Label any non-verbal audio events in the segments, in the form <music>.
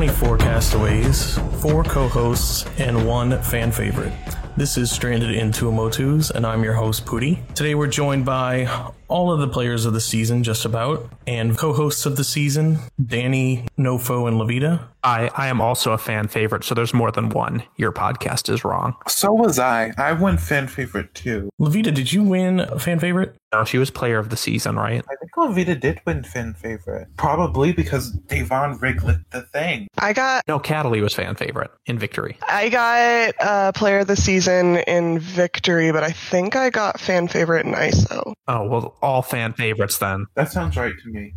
24 castaways, four co hosts, and one fan favorite. This is Stranded in Tuamotus, and I'm your host, Pooty. Today we're joined by all of the players of the season, just about, and co hosts of the season, Danny, Nofo, and Levita. I, I am also a fan favorite, so there's more than one. Your podcast is wrong. So was I. I won fan favorite too. Levita, did you win fan favorite? No, she was player of the season, right? I think Levita did win fan favorite. Probably because Devon rigged the thing. I got No, Cataly was fan favorite in victory. I got uh, player of the season in victory, but I think I got fan favorite in ISO. Oh, well, all fan favorites then. That sounds right to me.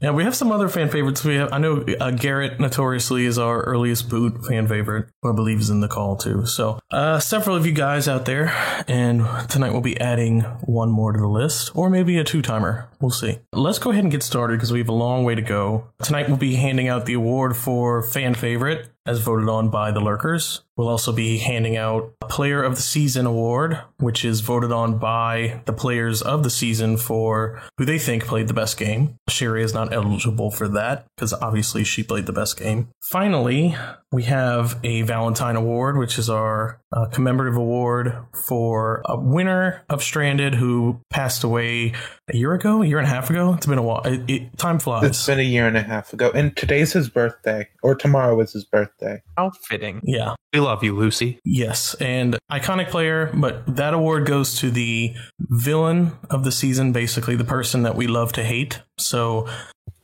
Yeah, we have some other fan favorites. We have, I know uh, Garrett notoriously is our earliest boot fan favorite, who I believe is in the call too. So, uh, several of you guys out there, and tonight we'll be adding one more to the list, or maybe a two timer. We'll see. Let's go ahead and get started because we have a long way to go. Tonight we'll be handing out the award for fan favorite as voted on by the lurkers. We'll also be handing out a Player of the Season award, which is voted on by the players of the season for who they think played the best game. Sherry is not eligible for that because obviously she played the best game. Finally, we have a Valentine Award, which is our uh, commemorative award for a winner of Stranded who passed away a year ago, a year and a half ago. It's been a while. It, it, time flies. It's been a year and a half ago. And today's his birthday. Or tomorrow is his birthday. How fitting. yeah. We love you, Lucy. Yes, and iconic player, but that award goes to the villain of the season, basically the person that we love to hate. So,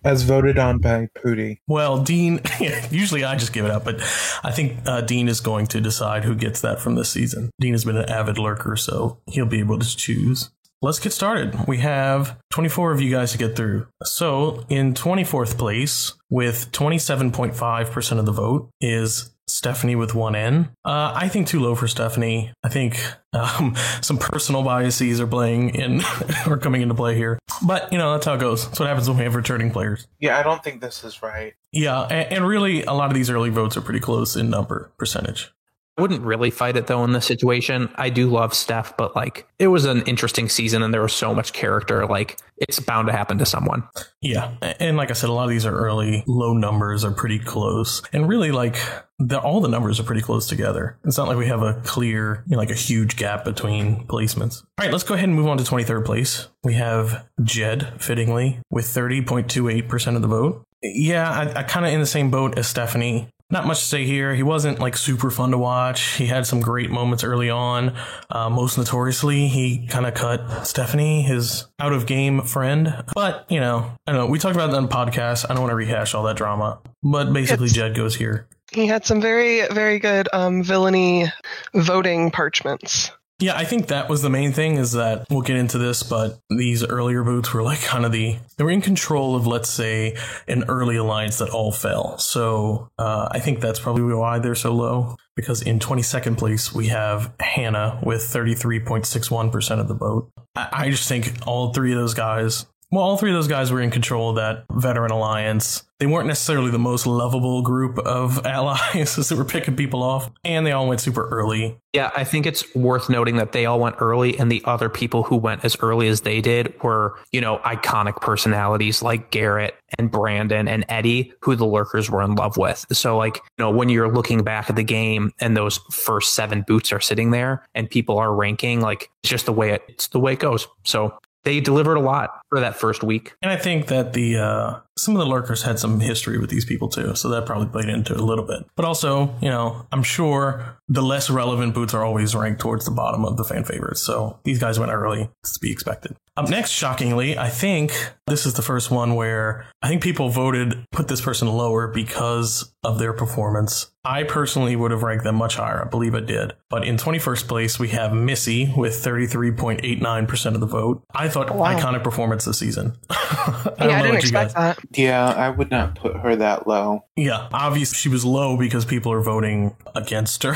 As voted on by Pooty. well, Dean, <laughs> usually I just give it up, but I think uh, Dean is going to decide who gets that from this season. Dean has been an avid lurker, so he'll be able to choose. Let's get started. We have 24 of you guys to get through. So, in 24th place, with 27.5% of the vote, is Stephanie with one N. Uh, I think too low for Stephanie. I think um, <laughs> some personal biases are playing in <laughs> or coming into play here. But you know that's how it goes. That's what happens when we have returning players. Yeah, I don't think this is right. Yeah, and, and really, a lot of these early votes are pretty close in number percentage. I wouldn't really fight it though in this situation. I do love Steph, but like it was an interesting season and there was so much character. Like it's bound to happen to someone. Yeah, and like I said, a lot of these are early, low numbers are pretty close, and really like the, all the numbers are pretty close together. It's not like we have a clear, you know, like a huge gap between placements. All right, let's go ahead and move on to 23rd place. We have Jed, fittingly, with 30.28% of the vote. Yeah, I, I kind of in the same boat as Stephanie. Not much to say here. He wasn't like super fun to watch. He had some great moments early on. Uh, most notoriously, he kind of cut Stephanie, his out of game friend. But, you know, I don't know. We talked about that on the podcast. I don't want to rehash all that drama. But basically, It's- Jed goes here. He had some very, very good um, villainy voting parchments. Yeah, I think that was the main thing is that we'll get into this, but these earlier boots were like kind of the they were in control of let's say an early alliance that all fell. So uh, I think that's probably why they're so low. Because in 22nd place we have Hannah with 33.61% of the vote. I, I just think all three of those guys. Well, all three of those guys were in control of that veteran alliance. They weren't necessarily the most lovable group of <laughs> allies as they were picking people off, and they all went super early. Yeah, I think it's worth noting that they all went early and the other people who went as early as they did were, you know, iconic personalities like Garrett and Brandon and Eddie, who the lurkers were in love with. So like, you know, when you're looking back at the game and those first seven boots are sitting there and people are ranking, like it's just the way it, it's the way it goes. So they delivered a lot for that first week. And I think that the uh, some of the lurkers had some history with these people too, so that probably played into it a little bit. But also, you know, I'm sure the less relevant boots are always ranked towards the bottom of the fan favorites. So these guys went early, it's to be expected. Up next, shockingly, I think this is the first one where I think people voted put this person lower because of their performance. I personally would have ranked them much higher. I believe I did. But in 21st place, we have Missy with 33.89% of the vote. I thought oh, Wow. iconic performance this season. <laughs> I yeah, I didn't expect that. Yeah, I would not put her that low. Yeah, obviously she was low because people are voting against her.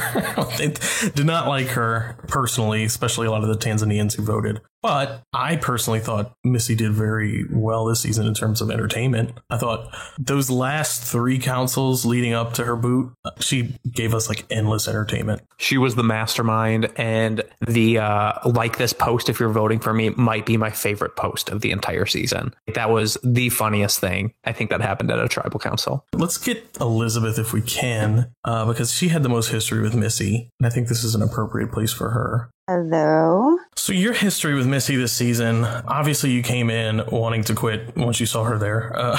<laughs> they did not like her personally, especially a lot of the Tanzanians who voted. But I personally thought Missy did very well this season in terms of entertainment. I thought those last three councils leading up to her boot, she gave us like endless entertainment. She was the mastermind, and the uh, like this post, if you're voting for me, might be my favorite post of the entire season. That was the funniest thing I think that happened at a tribal council. Let's get Elizabeth if we can, uh, because she had the most history with Missy, and I think this is an appropriate place for her. Hello. So your history with Missy this season, obviously you came in wanting to quit once you saw her there. Uh,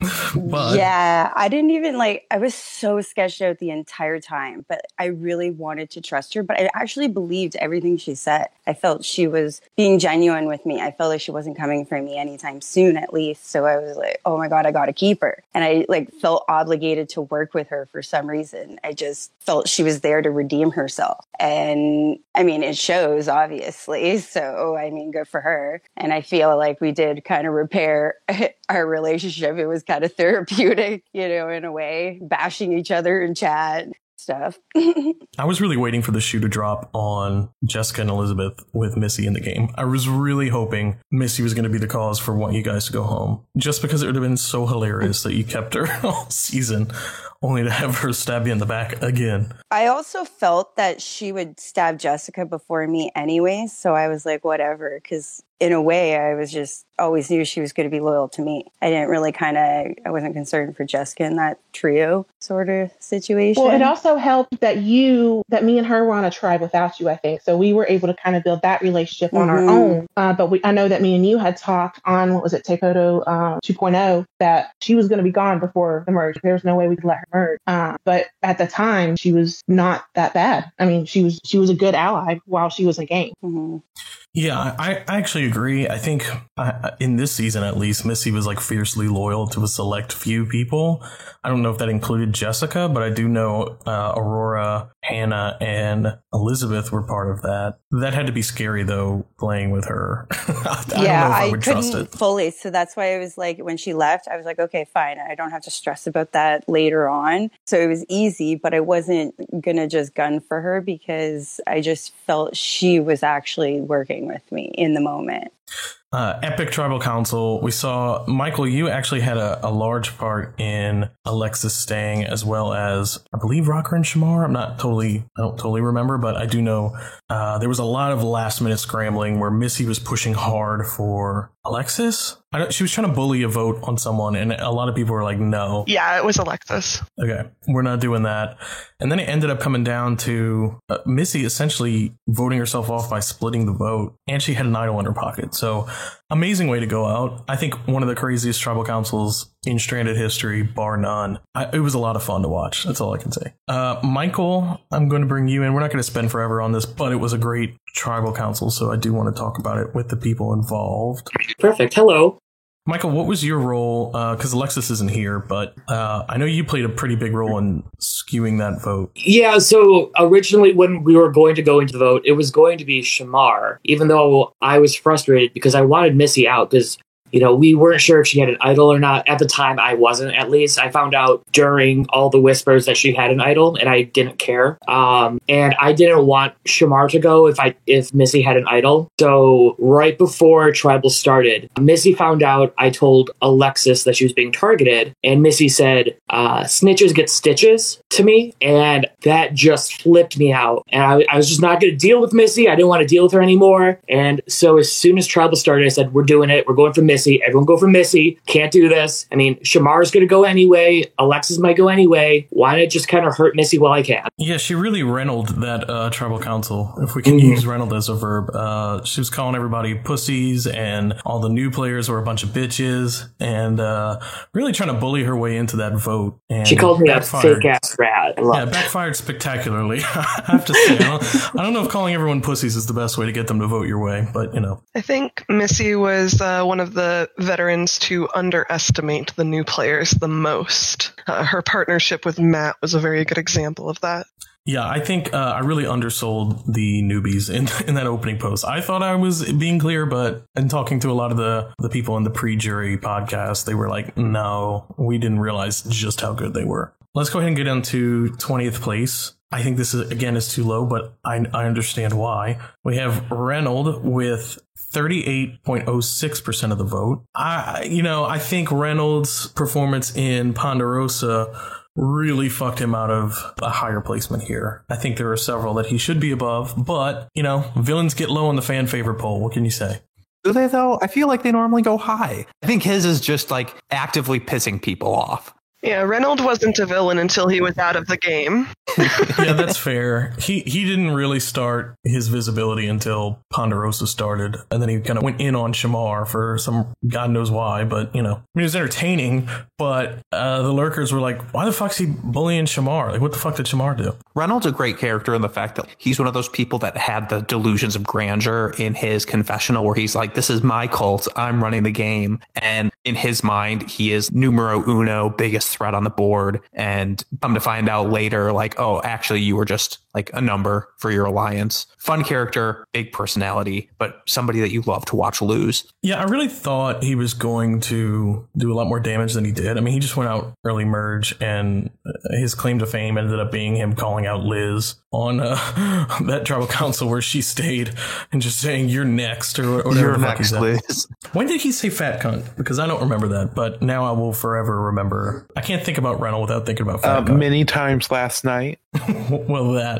<laughs> but yeah, I didn't even like, I was so sketched out the entire time, but I really wanted to trust her. But I actually believed everything she said. I felt she was being genuine with me. I felt like she wasn't coming for me anytime soon, at least. So I was like, oh my God, I got to keep her. And I like felt obligated to work with her for some reason. I just felt she was there to redeem herself. And I mean, it shows, obviously. <laughs> So, I mean, good for her. And I feel like we did kind of repair <laughs> our relationship. It was kind of therapeutic, you know, in a way, bashing each other in chat stuff. <laughs> I was really waiting for the shoe to drop on Jessica and Elizabeth with Missy in the game. I was really hoping Missy was going to be the cause for wanting you guys to go home, just because it would have been so hilarious that you kept her all season only to have her stab you in the back again. I also felt that she would stab Jessica before me anyway, so I was like, whatever, because in a way, I was just always knew she was going to be loyal to me. I didn't really kind of, I wasn't concerned for Jessica in that trio sort of situation. Well, it also helped that you, that me and her were on a tribe without you, I think. So we were able to kind of build that relationship on Mhm. our own. Uh, but we, I know that me and you had talked on, what was it, Takeoto um, 2.0, that she was going to be gone before the merge. There was no way we could let her merge. Uh, but at the time, she was not that bad. I mean, she was, she was a good ally while she was in game. Mhm. Yeah, I, I actually agree. I think I, in this season, at least, Missy was like fiercely loyal to a select few people. I don't know if that included Jessica, but I do know uh, Aurora, Hannah, and Elizabeth were part of that. That had to be scary, though, playing with her. <laughs> I don't know if I, would trust couldn't it. fully. So that's why I was like, when she left, I was like, okay, fine. I don't have to stress about that later on. So it was easy, but I wasn't gonna just gun for her because I just felt she was actually working with me in the moment. Uh, Epic Tribal Council, we saw Michael, you actually had a, a large part in Alexis staying, as well as I believe Rocker and Shamar. I'm not totally, I don't totally remember, but I do know uh, there was a lot of last minute scrambling where Missy was pushing hard for Alexis. I don't, she was trying to bully a vote on someone, and a lot of people were like, no. Yeah, it was Alexis. Okay, we're not doing that. And then it ended up coming down to uh, Missy essentially voting herself off by splitting the vote, and she had an idol in her pocket. So, amazing way to go out. I think one of the craziest tribal councils in stranded history, bar none. I, it was a lot of fun to watch. That's all I can say. Uh, Michael, I'm going to bring you in. We're not going to spend forever on this, but it was a great tribal council, so I do want to talk about it with the people involved. Perfect. Hello. Michael, what was your role? Because Alexis isn't here, but uh, I know you played a pretty big role in skewing that vote. Yeah, so originally when we were going to go into the vote, it was going to be Shamar, even though I was frustrated because I wanted Missy out because, you know, we weren't sure if she had an idol or not. At the time, I wasn't, at least. I found out during all the whispers that she had an idol, and I didn't care. Um, and I didn't want Shamar to go if I if Missy had an idol. So right before Tribal started, Missy found out I told Alexis that she was being targeted, and Missy said, uh, snitches get stitches to me, and that just flipped me out. And I, I was just not going to deal with Missy. I didn't want to deal with her anymore. And so as soon as Tribal started, I said, We're doing it. We're going for Missy. Everyone go for Missy. Can't do this. I mean, Shamar's going to go anyway. Alexis might go anyway. Why not just kind of hurt Missy while I can? Yeah, she really Reynolds that uh, tribal council, if we can Mhm. use Reynolds as a verb. Uh, she was calling everybody pussies, and all the new players were a bunch of bitches, and uh, really trying to bully her way into that vote. And She called me a backfired. fake ass rat. Yeah, it. backfired spectacularly. <laughs> I have to say, I don't, I don't know if calling everyone pussies is the best way to get them to vote your way, but you know, I think Missy was uh, one of the veterans to underestimate the new players the most. Uh, her partnership with Matt was a very good example of that. Yeah, I think uh, I really undersold the newbies in <laughs> in that opening post. I thought I was being clear, but in talking to a lot of the the people in the pre-jury podcast, they were like, "No, we didn't realize just how good they were." Let's go ahead and get into twentieth place. I think this is again is too low, but I, I understand why. We have Reynolds with 38.06% of the vote. I you know, I think Reynolds' performance in Ponderosa really fucked him out of a higher placement here. I think there are several that he should be above, but, you know, villains get low on the fan favorite poll. What can you say? Do they though? I feel like they normally go high. I think his is just like actively pissing people off. Yeah, Reynolds wasn't a villain until he was out of the game. <laughs> yeah, that's fair. He he didn't really start his visibility until Ponderosa started, and then he kind of went in on Shamar for some God knows why. But you know, I mean, it was entertaining. But uh, the lurkers were like, "Why the fuck's he bullying Shamar? Like, what the fuck did Shamar do?" Reynolds a great character in the fact that he's one of those people that had the delusions of grandeur in his confessional, where he's like, "This is my cult. I'm running the game," and in his mind, he is numero uno, biggest threat on the board. And come to find out later, like, oh, actually, you were just like a number for your alliance. Fun character, big personality, but somebody that you love to watch lose. Yeah, I really thought he was going to do a lot more damage than he did. I mean, he just went out early merge, and his claim to fame ended up being him calling out Liz on uh, <laughs> that tribal council where she stayed and just saying, You're next, or whatever. You're next, Liz. When did he say fat cunt? Because I don't remember that, but now I will forever remember. I can't think about Reynolds without thinking about fat Uh, cunt. many times last night. <laughs> well, that.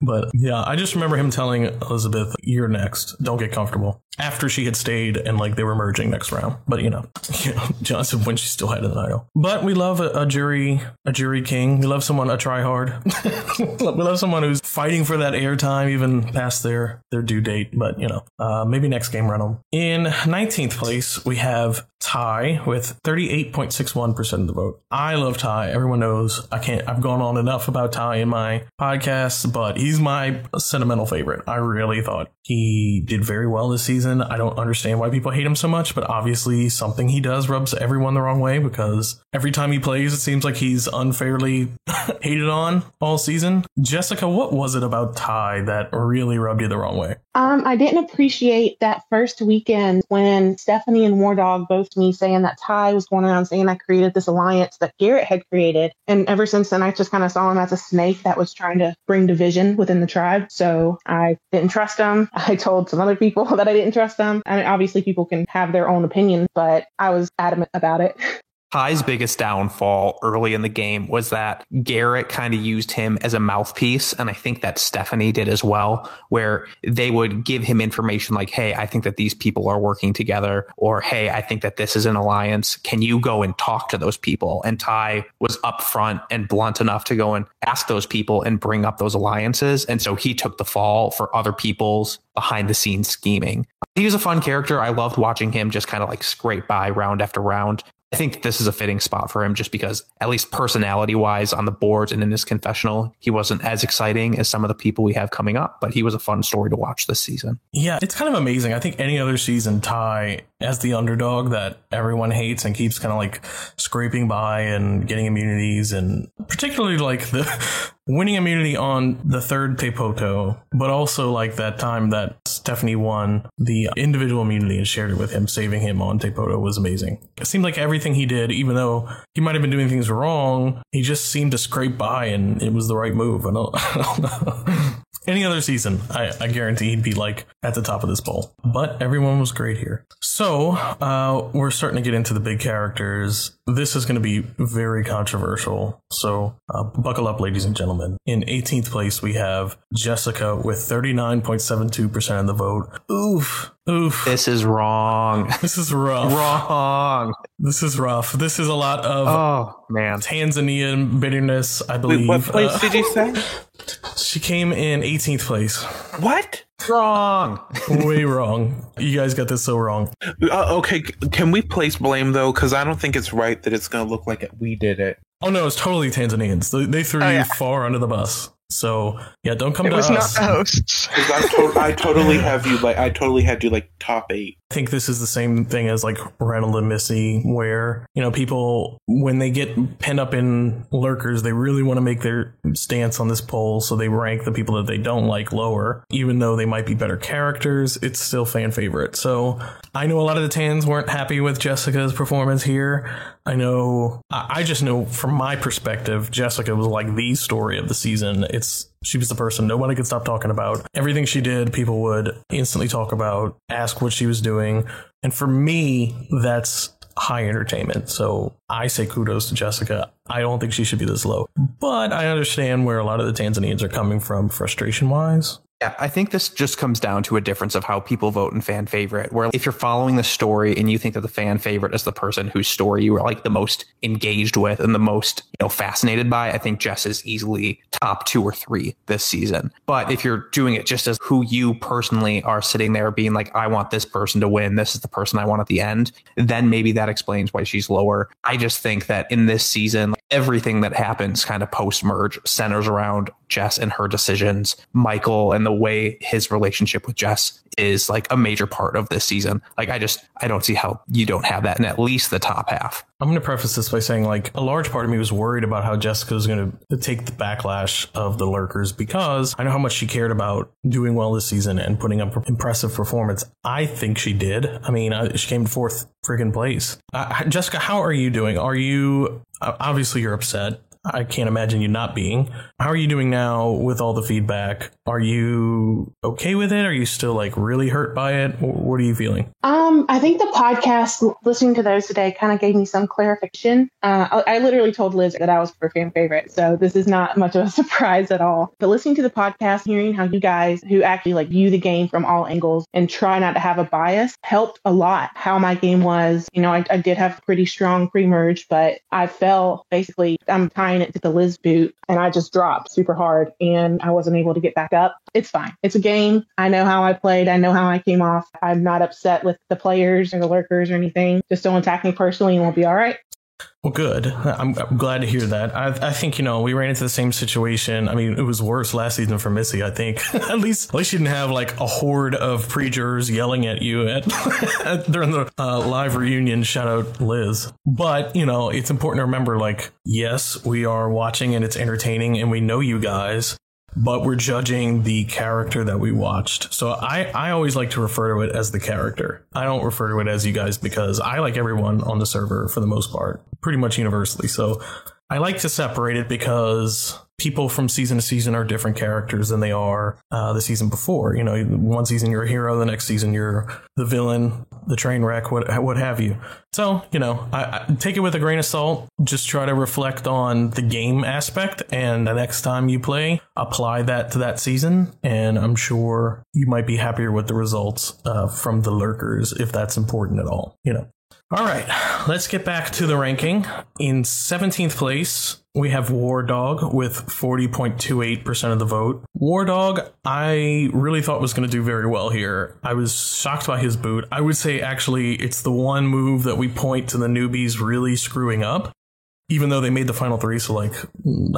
But yeah, I just remember him telling Elizabeth, "You're next. Don't get comfortable." After she had stayed and like they were merging next round. But you know, <laughs> you know Johnson when she still had an idol. But we love a, a jury, a jury king. We love someone a try hard. <laughs> we love someone who's fighting for that airtime even past their their due date. But you know, uh, maybe next game Reynolds. In 19th place, we have Ty with 38.61% of the vote. I love Ty. Everyone knows I can't, I've gone on enough about Ty in my podcast, but he's my sentimental favorite. I really thought he did very well this season. I don't understand why people hate him so much, but obviously something he does rubs everyone the wrong way because every time he plays, it seems like he's unfairly <laughs> hated on all season. Jessica, what was it about Ty that really rubbed you the wrong way? Um, I didn't appreciate that first weekend when Stephanie and War Dog both me saying that Ty was going around saying I created this alliance that Garrett had created. And ever since then, I just kind of saw him as a snake that was trying to bring division within the tribe. So I didn't trust them. <laughs> I told some other people <laughs> that I didn't trust them. And obviously, people can have their own opinion, but I was adamant about it. <laughs> Ty's biggest downfall early in the game was that Garrett kind of used him as a mouthpiece. And I think that Stephanie did as well, where they would give him information like, Hey, I think that these people are working together, or Hey, I think that this is an alliance. Can you go and talk to those people? And Ty was upfront and blunt enough to go and ask those people and bring up those alliances. And so he took the fall for other people's behind the scenes scheming. He was a fun character. I loved watching him just kind of like scrape by round after round. I think this is a fitting spot for him just because, at least personality wise, on the boards and in his confessional, he wasn't as exciting as some of the people we have coming up, but he was a fun story to watch this season. Yeah, it's kind of amazing. I think any other season, Ty as the underdog that everyone hates and keeps kind of like scraping by and getting immunities, and particularly like the <laughs> winning immunity on the third Tepoto, but also like that time that Stephanie won the individual immunity and shared it with him, saving him on Tepoto was amazing. It seemed like everything he did, even though he might have been doing things wrong, he just seemed to scrape by and it was the right move. I don't, <laughs> I don't know. Any other season, I, I guarantee he'd be like at the top of this poll. But everyone was great here. So uh, we're starting to get into the big characters. This is going to be very controversial. So uh, buckle up, ladies and gentlemen. In 18th place, we have Jessica with 39.72% of the vote. Oof. Oof. This is wrong. <laughs> This is rough. wrong. This is rough. This is a lot of Oh, man. Tanzanian bitterness, I believe. Wait, what place Uh, did you say? she came in 18th place. What? Wrong. Way <laughs> wrong. You guys got this so wrong. Uh, okay, can we place blame though? Because I don't think it's right that it's going to look like it, we did it. Oh no, it's totally Tanzanians. They, they threw Oh, you yeah. far under the bus. So yeah, don't come It to was not us. the hosts. <laughs> 'Cause I, to- I totally <laughs> have you like I totally had you like top eight. I think this is the same thing as like Reynolds and Missy, where you know people when they get pinned up in lurkers, they really want to make their stance on this poll, so they rank the people that they don't like lower, even though they might be better characters. It's still fan favorite. So I know a lot of the Tans weren't happy with Jessica's performance here. I know. I I just know from my perspective, Jessica was like the story of the season. It's she was the person nobody could stop talking about. Everything she did, people would instantly talk about, ask what she was doing. And for me, that's high entertainment. So I say kudos to Jessica. I don't think she should be this low, but I understand where a lot of the Tanzanians are coming from frustration wise. Yeah, I think this just comes down to a difference of how people vote in fan favorite. Where if you're following the story and you think that the fan favorite is the person whose story you are like the most engaged with and the most you know fascinated by, I think Jess is easily top two or three this season. But if you're doing it just as who you personally are sitting there being like, I want this person to win, this is the person I want at the end, then maybe that explains why she's lower. I just think that in this season, everything that happens kind of post merge centers around Jess and her decisions, Michael and the way his relationship with Jess is like a major part of this season. Like I just I don't see how you don't have that in at least the top half. I'm going to preface this by saying like a large part of me was worried about how Jessica was going to take the backlash of the lurkers because I know how much she cared about doing well this season and putting up impressive performance. I think she did. I mean, uh, she came fourth freaking place. Uh, Jessica, how are you doing? Are you obviously you're upset. I can't imagine you not being. How are you doing now with all the feedback? Are you okay with it? Are you still like really hurt by it? What are you feeling? Um, I think the podcast, listening to those today, kind of gave me some clarification. Uh, I, I, literally told Liz that I was her fan favorite, so this is not much of a <laughs> surprise at all. But listening to the podcast, hearing how you guys who actually like view the game from all angles and try not to have a bias helped a lot. How my game was, you know, I, I did have pretty strong pre-merge, but I fell basically. I'm tired it to the Liz boot and I just dropped super hard and I wasn't able to get back up. It's fine. It's a game. I know how I played. I know how I came off. I'm not upset with the players or the lurkers or anything. Just don't attack me personally and we'll be all right. Well, good. I'm, I'm, glad to hear that. I, I, think you know we ran into the same situation. I mean, it was worse last season for Missy. I think <laughs> at least at least you didn't have like a horde of pre-jurors yelling at you at, <laughs> during the uh, live reunion. Shout out Liz. But you know, it's important to remember. Like, yes, we are watching and it's entertaining, and we know you guys but we're judging the character that we watched. So I, I always like to refer to it as the character. I don't refer to it as you guys because I like everyone on the server for the most part, pretty much universally. So I like to separate it because people from season to season are different characters than they are uh, the season before. You know, one season you're a hero, the next season you're the villain, the train wreck, what what have you. So you know, I, I take it with a grain of salt. Just try to reflect on the game aspect, and the next time you play, apply that to that season, and I'm sure you might be happier with the results uh, from the lurkers if that's important at all. You know. All right, let's get back to the ranking. In 17th place, we have War Dog with 40.28% of the vote. War Dog, I really thought was going to do very well here. I was shocked by his boot. I would say actually it's the one move that we point to the newbies really screwing up even though they made the final three. So, like,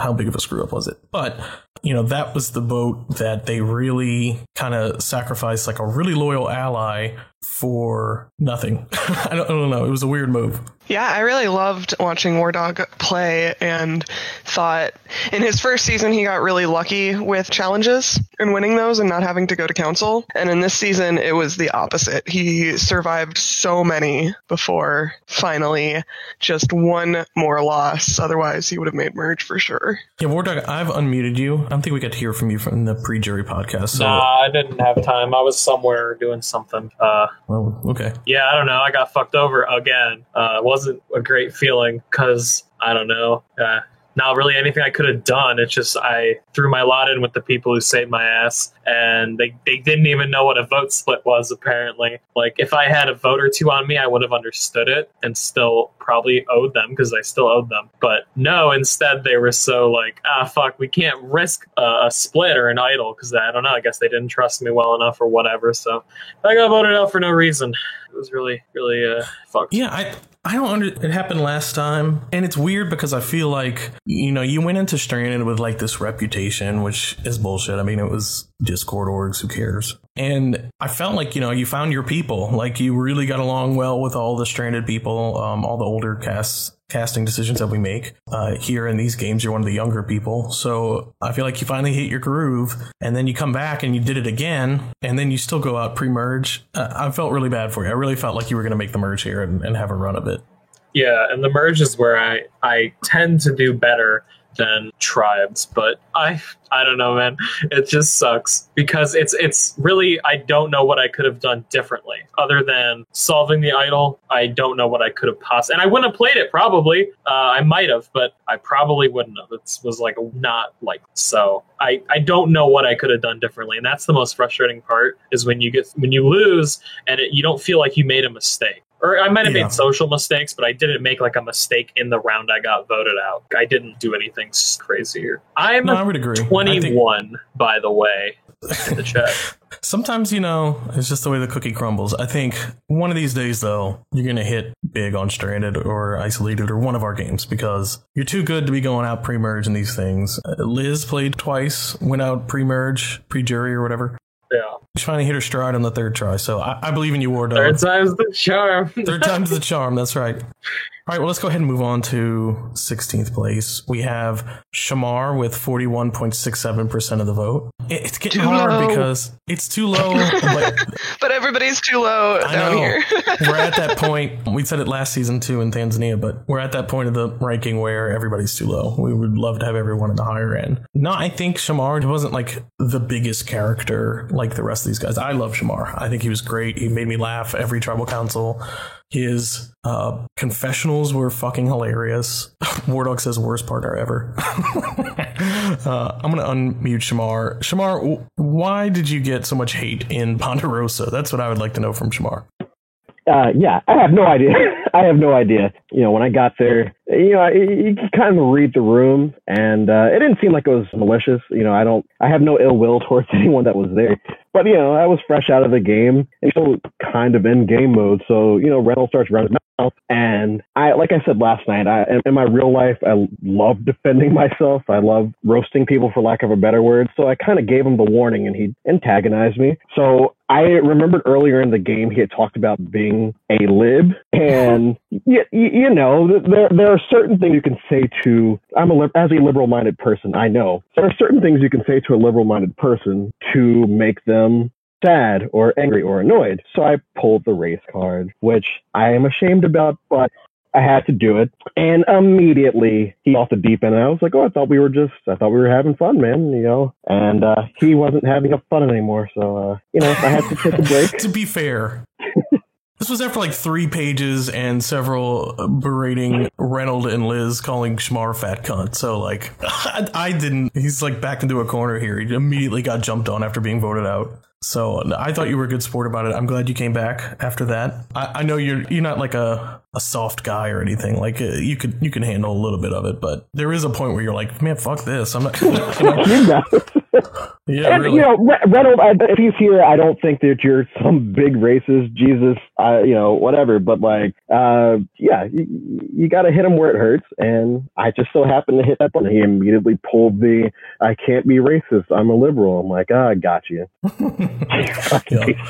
how big of a screw up was it? But, you know, that was the boat that they really kind of sacrificed, like a really loyal ally for nothing. <laughs> I, don't, I don't know. It was a weird move. Yeah, I really loved watching War Dog play and thought in his first season he got really lucky with challenges and winning those and not having to go to council. And in this season it was the opposite. He survived so many before finally just one more loss. Otherwise he would have made merge for sure. Yeah, War Dog, I've unmuted you. I don't think we got to hear from you from the pre-jury podcast. So. Nah, I didn't have time. I was somewhere doing something. Uh, well, okay. Yeah, I don't know. I got fucked over again. Uh, it wasn't a great feeling because I don't know. Uh, not really anything I could have done. It's just I threw my lot in with the people who saved my ass, and they, they didn't even know what a vote split was, apparently. Like, if I had a vote or two on me, I would have understood it and still probably owed them because I still owed them. But no, instead, they were so like, ah, fuck, we can't risk a, a split or an idol because I don't know. I guess they didn't trust me well enough or whatever. So I got voted out for no reason. It was really, really uh, fucked. Yeah, I I don't under it happened last time and it's weird because I feel like you know you went into Stranded with like this reputation which is bullshit. I mean it was Discord orgs, who cares? And I felt like, you know, you found your people. Like you really got along well with all the stranded people, um, all the older casts casting decisions that we make uh, here in these games. You're one of the younger people, so I feel like you finally hit your groove, and then you come back and you did it again, and then you still go out pre-merge. Uh, I felt really bad for you. I really felt like you were going to make the merge here and, and have a run of it. Yeah, and the merge is where I I tend to do better than tribes. But I I don't know, man. It just sucks because it's it's really I don't know what I could have done differently other than solving the idol. I don't know what I could have possibly, and I wouldn't have played it probably. Uh, I might have, but I probably wouldn't have. It was like not like so. I I don't know what I could have done differently, and that's the most frustrating part is when you get when you lose and it, you don't feel like you made a mistake or I might have Yeah. made social mistakes, but I didn't make like a mistake in the round I got voted out. I didn't do anything crazier. I'm No, I would agree. I think- 21, by the way, in the chat. <laughs> Sometimes, you know, it's just the way the cookie crumbles. I think one of these days, though, you're going to hit big on Stranded or Isolated or one of our games because you're too good to be going out pre merge in these things. Uh, Liz played twice, went out pre merge, pre jury, or whatever. Yeah. She's finally hit her stride on the third try. So I, I believe in you, War Dog. Third time's the charm. Third time's the <laughs> charm. That's right. All right, well, let's go ahead and move on to 16th place. We have Shamar with 41.67% of the vote. It- It's getting Too hard low. because it's too low. but <laughs> But everybody's too low I down know. here. we're at that <laughs> point. We said it last season too in Tanzania, but we're at that point of the ranking where everybody's too low. We would love to have everyone at the higher end. No, I think Shamar wasn't like the biggest character like the rest of these guys. I love Shamar. I think he was great. He made me laugh every tribal council. His uh, confessionals were fucking hilarious. <laughs> Wardog says worst partner ever. <laughs> uh, I'm gonna unmute Shamar. Shamar, why did you get so much hate in Ponderosa? That's what I would like to know from Shamar. Uh, yeah, I have no idea. <laughs> I have no idea. You know, when I got there, you know, you can kind of read the room, and uh, it didn't seem like it was malicious. You know, I don't, I have no ill will <laughs> towards anyone that was there. But you know, I was fresh out of the game and still kind of in game mode. So you know, Reynolds starts running mouth, and I, like I said last night, I, in my real life, I love defending <laughs> myself. I love roasting people, for lack of a better word. So I kind of gave him the warning, and he antagonized me. So I remembered earlier in the game he had talked about being a lib, and you, you know there there are certain things you can say to I'm a as a liberal minded person. I know there are certain things you can say to a liberal minded person to make them sad or angry or annoyed. So I pulled the race card, which I am ashamed about, but I had to do it. And immediately he off the deep end. And I was like, oh, I thought we were just, I thought we were having fun, man, you know. And uh, he wasn't having fun anymore. So, uh, you know, I had to take a break. <laughs> to be fair, this was after like three pages and several berating Reynolds and Liz calling Shamar fat cunt. So like, I, <laughs> I didn't. He's like backed into a corner here. He immediately got jumped on after being voted out. So I thought you were a good sport about it. I'm glad you came back after that. I, I know you're you're not like a, a soft guy or anything. Like uh, you could you can handle a little bit of it, but there is a point where you're like, man, fuck this. I'm not. <laughs> <laughs> yeah, and really. you know, Re- Reynolds, I, if he's here, I don't think that you're some big racist, Jesus, uh, you know, whatever. But like, uh, yeah, you, you got to hit him where it hurts, and I just so happened to hit that button. He immediately pulled the "I can't be racist. I'm a liberal." I'm like, ah, I got you. <laughs> Yeah.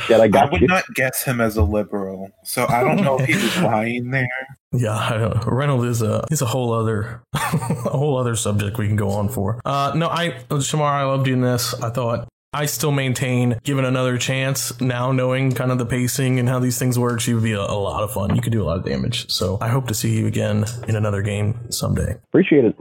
shit, I I would you. not guess him as a liberal, so I don't know if he was <laughs> lying there. Yeah, I don't, Reynolds is a is a whole other <laughs> a whole other subject we can go on for. Uh, no, I Shamar, I loved in this. I thought I still maintain, given another chance, now knowing kind of the pacing and how these things work, she would be a, a lot of fun. You could do a lot of damage. So I hope to see you again in another game someday. Appreciate it.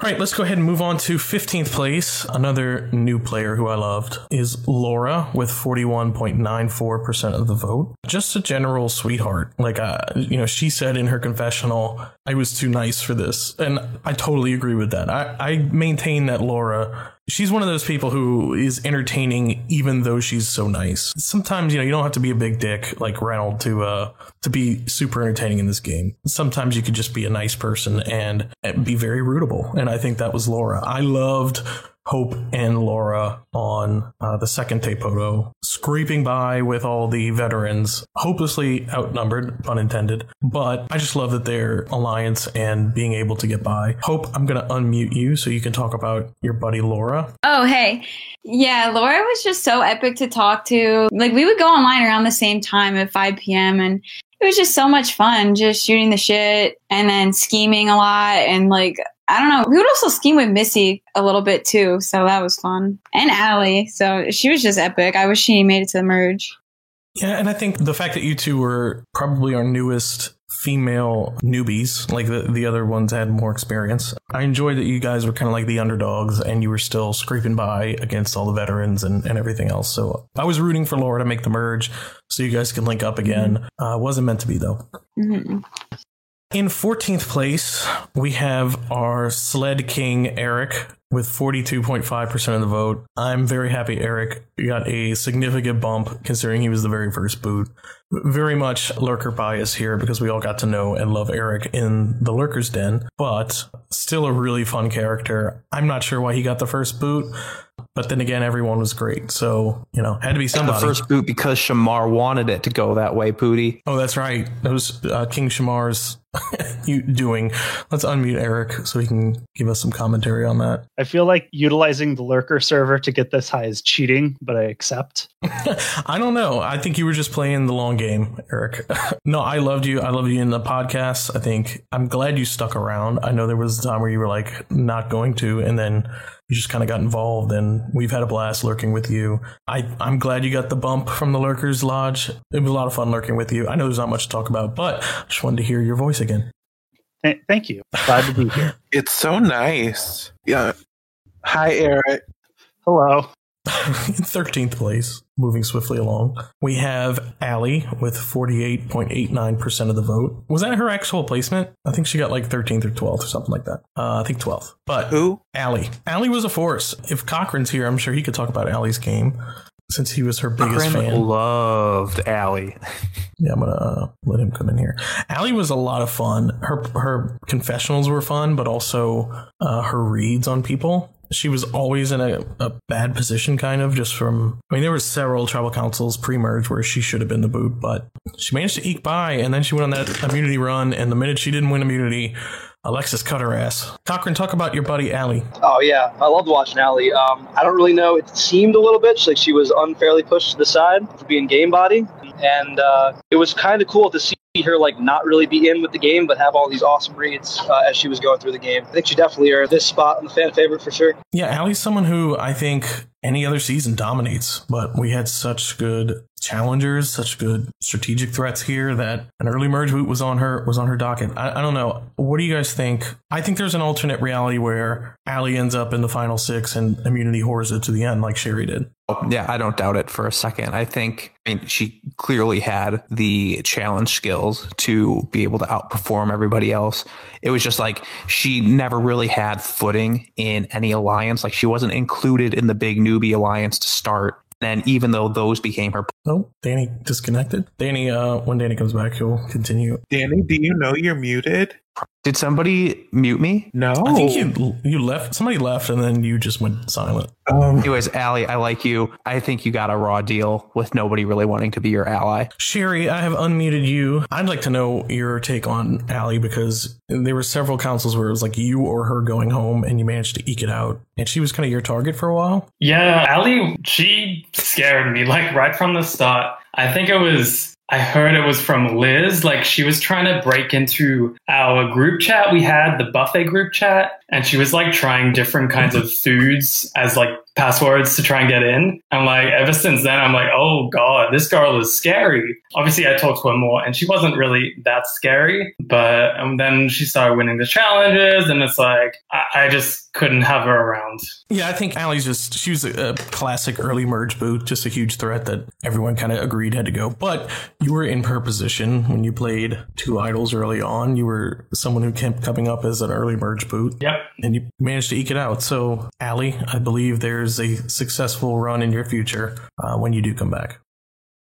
All right, let's go ahead and move on to 15th place. Another new player who I loved is Laura with 41.94% of the vote. Just a general sweetheart. Like, uh, you know, she said in her confessional, I was too nice for this. And I totally agree with that. I, I maintain that Laura, she's one of those people who is entertaining even though she's so nice. Sometimes, you know, you don't have to be a big dick like Reynolds to, uh, to be super entertaining in this game. Sometimes you could just be a nice person and be very rootable. And I think that was Laura. I loved Hope and Laura on uh, the second Tepoto, scraping by with all the veterans, hopelessly outnumbered, pun intended. But I just love that their alliance and being able to get by. Hope, I'm going to unmute you so you can talk about your buddy Laura. Oh, hey. Yeah, Laura was just so epic to talk to. Like, we would go online around the same time at 5 p.m., and it was just so much fun just shooting the shit and then scheming a lot. And, like, I don't know. We would also scheme with Missy a little bit too, so that was fun. And Allie, so she was just epic. I wish she made it to the merge. Yeah, and I think the fact that you two were probably our newest female newbies. Like the, the other ones had more experience. I enjoyed that you guys were kind of like the underdogs and you were still scraping by against all the veterans and, and everything else. So I was rooting for Laura to make the merge so you guys can link up again. Uh, wasn't meant to be though. Mhm. In 14th place, we have our sled king, Eric, with 42.5% of the vote. I'm very happy Eric got a significant bump considering he was the very first boot. Very much lurker bias here because we all got to know and love Eric in the lurker's den, but still a really fun character. I'm not sure why he got the first boot, but then again, everyone was great. So, you know, had to be somebody. The first boot because Shamar wanted it to go that way, Pooty. Oh, that's right. That was uh, King Shamar's <laughs> doing. Let's unmute Eric so he can give us some commentary on that. I feel like utilizing the lurker server to get this high is cheating, but I accept. <laughs> I don't know. I think you were just playing the long game, Eric. <laughs> no, I loved you. I loved you in the podcast. I think I'm glad you stuck around. I know there was a time where you were like not going to, and then you just kind of got involved, and we've had a blast lurking with you. I, I'm glad you got the bump from the Lurkers Lodge. It was a lot of fun lurking with you. I know there's not much to talk about, but I just wanted to hear your voice again. Th- thank you. Glad to be here. It's so nice. Yeah. Hi, Eric. Hello. <laughs> in 13th place, moving swiftly along, we have Allie with 48.89% of the vote. Was that her actual placement? I think she got like 13th or 12th or something like that. Uh, I think 12th. But Who? Allie. Allie was a force. If Cochran's here, I'm sure he could talk about Allie's game since he was her biggest Cochran fan. loved Allie. <laughs> Yeah, I'm gonna uh, let him come in here. Allie was a lot of fun. Her her confessionals were fun, but also uh, her reads on people. She was always in a, a bad position, kind of just from. I mean, there were several tribal councils pre-merge where she should have been the boot, but she managed to eke by, and then she went on that immunity run. And the minute she didn't win immunity, Alexis cut her ass. Cochran, talk about your buddy Allie. Oh yeah, I loved watching Allie. Um, I don't really know. It seemed a little bit like she was unfairly pushed to the side for being game body, and uh, it was kind of cool to see her like not really be in with the game, but have all these awesome reads uh, as she was going through the game. I think she definitely earned this spot on the fan favorite for sure. Yeah, Allie's someone who I think any other season dominates, but we had such good challengers, such good strategic threats here that an early merge boot was on her was on her docket. I, I don't know. What do you guys think? I think there's an alternate reality where Allie ends up in the final six and immunity whores it to the end like Sherry did. Yeah, I don't doubt it for a second. I think I mean she clearly had the challenge skills to be able to outperform everybody else. It was just like she never really had footing in any alliance. Like she wasn't included in the big newbie alliance to start. And even though those became her Oh, Danny disconnected. Danny, uh, when Danny comes back, he'll continue. Danny, do you know you're muted? Did somebody mute me? No. I think you you left. Somebody left, and then you just went silent. Um, Anyways, Allie, I like you. I think you got a raw deal with nobody really wanting to be your ally. Sherry, I have unmuted you. I'd like to know your take on Allie because there were several councils where it was like you or her going home, and you managed to eke it out, and she was kind of your target for a while. Yeah, Allie, she scared me like right from the start. I think it was, I heard it was from Liz. Like she was trying to break into our group chat. We had the buffet group chat, and she was like trying different kinds of foods as like passwords to try and get in. And like ever since then, I'm like, oh god, this girl is scary. Obviously, I talked to her more, and she wasn't really that scary. But um, then she started winning the challenges, and it's like I, I just couldn't have her around. Yeah, I think Allie's just she was a, a classic early merge boot, just a huge threat that everyone kind of agreed had to go. But you were in her position when you played two idols early on. You were someone who kept coming up as an early merge boot. Yep. And you managed to eke it out. So, Allie, I believe there's a successful run in your future uh, when you do come back.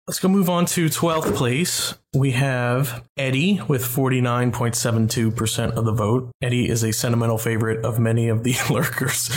Let's go move on to 12th place. We have Eddie with 49.72% of the vote. Eddie is a sentimental favorite of many of the <laughs> lurkers.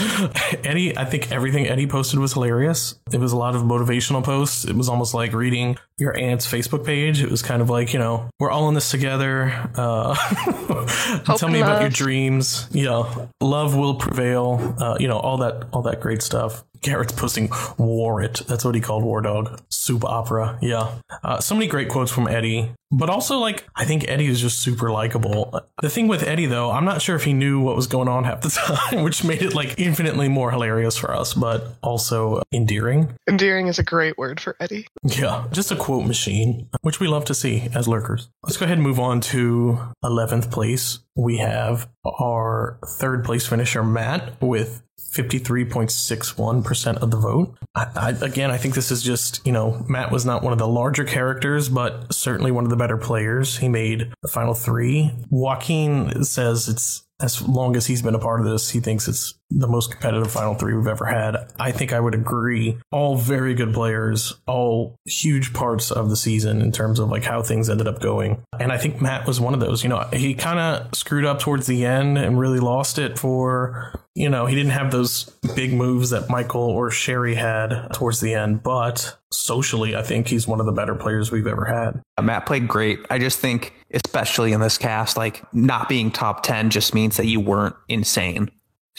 Eddie, I think everything Eddie posted was hilarious. It was a lot of motivational posts. It was almost like reading your aunt's Facebook page. It was kind of like, you know, we're all in this together. Uh, <laughs> tell me and about your dreams. You know, love will prevail. Uh, you know, all that, all that great stuff. Garrett's posting War It. That's what he called War Dog. Soup opera. Yeah. Uh, so many great quotes from Eddie. But also, like, I think Eddie is just super likable. The thing with Eddie, though, I'm not sure if he knew what was going on half the time, <laughs> which made it, like, infinitely more hilarious for us, but also endearing. Endearing is a great word for Eddie. Yeah, just a quote machine, which we love to see as lurkers. Let's go ahead and move on to 11th place. We have our third place finisher, Matt, with 53.61% of the vote. I, I, again, I think this is just, you know, Matt was not one of the larger characters, but certainly one of the better players. He made the final three. Joaquin says it's as long as he's been a part of this, he thinks it's the most competitive final three we've ever had. I think I would agree. All very good players, all huge parts of the season in terms of like how things ended up going. And I think Matt was one of those. You know, he kind of screwed up towards the end and really lost it for, you know, he didn't have those big moves that Michael or Sherry had towards the end, but socially, I think he's one of the better players we've ever had. Matt played great. I just think, especially in this cast, like not being top 10 just means that you weren't insane.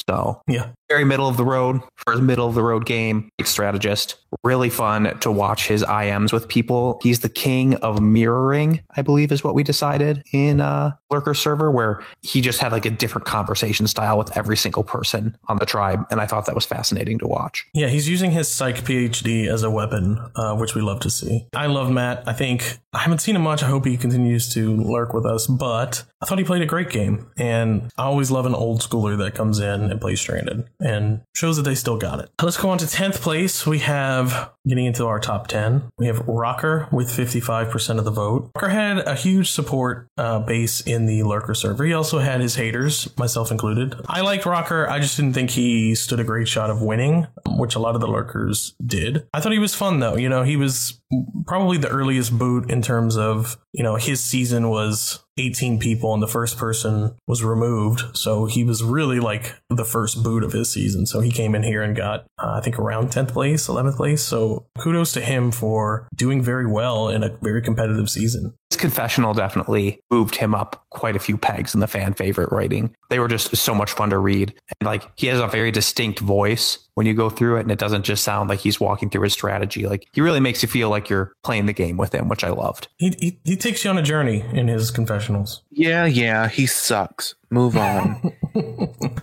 So, yeah, very middle of the road for a middle of the road game. Great strategist. Really fun to watch his IMs with people. He's the king of mirroring, I believe, is what we decided in uh, Lurker server, where he just had like a different conversation style with every single person on the tribe, and I thought that was fascinating to watch. Yeah, he's using his psych PhD as a weapon, uh, which we love to see. I love Matt. I think I haven't seen him much. I hope he continues to lurk with us, but I thought he played a great game, and I always love an old schooler that comes in and play stranded and shows that they still got it. Let's go on to 10th place. We have, getting into our top 10, we have Rocker with 55% of the vote. Rocker had a huge support uh, base in the Lurker server. He also had his haters, myself included. I liked Rocker. I just didn't think he stood a great shot of winning, which a lot of the Lurkers did. I thought he was fun, though. You know, he was probably the earliest boot in terms of, you know, his season was 18 people and the first person was removed. So he was really like the first boot of his season. So he came in here and got, uh, I think, around 10th place, 11th place. So kudos to him for doing very well in a very competitive season. His confessional definitely moved him up quite a few pegs in the fan favorite rating. They were just so much fun to read. And like he has a very distinct voice when you go through it and it doesn't just sound like he's walking through his strategy. Like he really makes you feel like you're playing the game with him, which I loved. He, he, he takes you on a journey in his confessionals. Yeah, yeah, he sucks. Move on. <laughs>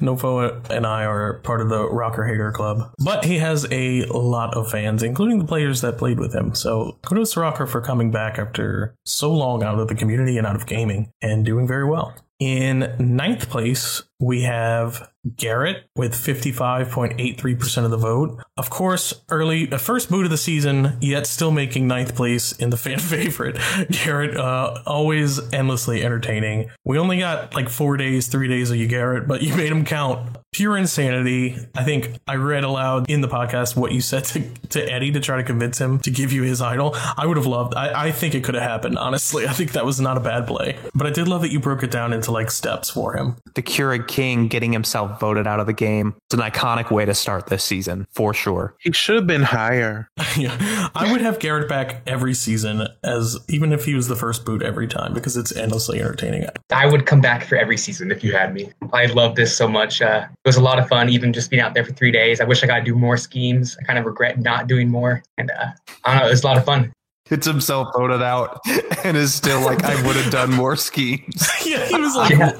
Nofo and I are part of the Rocker Hater Club, but he has a lot of fans, including the players that played with him. So kudos to Rocker for coming back after so long out of the community and out of gaming and doing very well. In ninth place, we have Garrett with 55.83% of the vote. Of course, early, the first boot of the season, yet still making ninth place in the <laughs> fan favorite. Garrett, uh, always endlessly entertaining. We only got like four days, three days of you, Garrett, but you <laughs> made them count. Pure insanity. I think I read aloud in the podcast what you said <laughs> to, to Eddie to try to convince him to give you his idol. I would have loved, I, I think it could have happened, honestly. I think that was not a bad play. But I did love that you broke it down into like steps for him. The Keurig King getting himself voted out of the game. It's an iconic way to start this season, for sure. He should have been higher. yeah. <laughs> I would have Garrett back every season, as even if he was the first boot every time, because it's endlessly entertaining. I would come back for every season if you had me. I love this so much. Uh, it was a lot of fun, even just being out there for three days. I wish I got to do more schemes. I kind of regret not doing more. And uh, I don't know, it was a lot of fun gets himself voted out and is still like, I would have done more schemes. <laughs> yeah, he was like, yeah.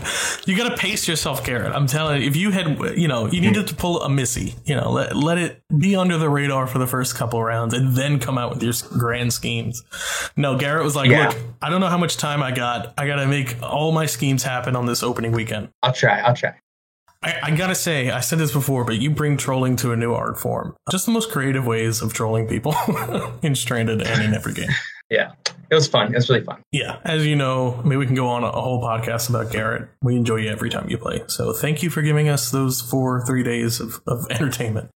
you got to pace yourself, Garrett. I'm telling you, if you had, you know, you needed to pull a Missy, you know, let, let it be under the radar for the first couple rounds and then come out with your grand schemes. No, Garrett was like, yeah. look, I don't know how much time I got. I got to make all my schemes happen on this opening weekend. I'll try. I'll try. I, I, gotta say, I said this before, but you bring trolling to a new art form. Just the most creative ways of trolling people <laughs> in Stranded and in every game. <laughs> Yeah, it was fun. It was really fun. Yeah, as you know, maybe we can go on a whole podcast about Garrett. We enjoy you every time you play. So thank you for giving us those four, three days of, of entertainment.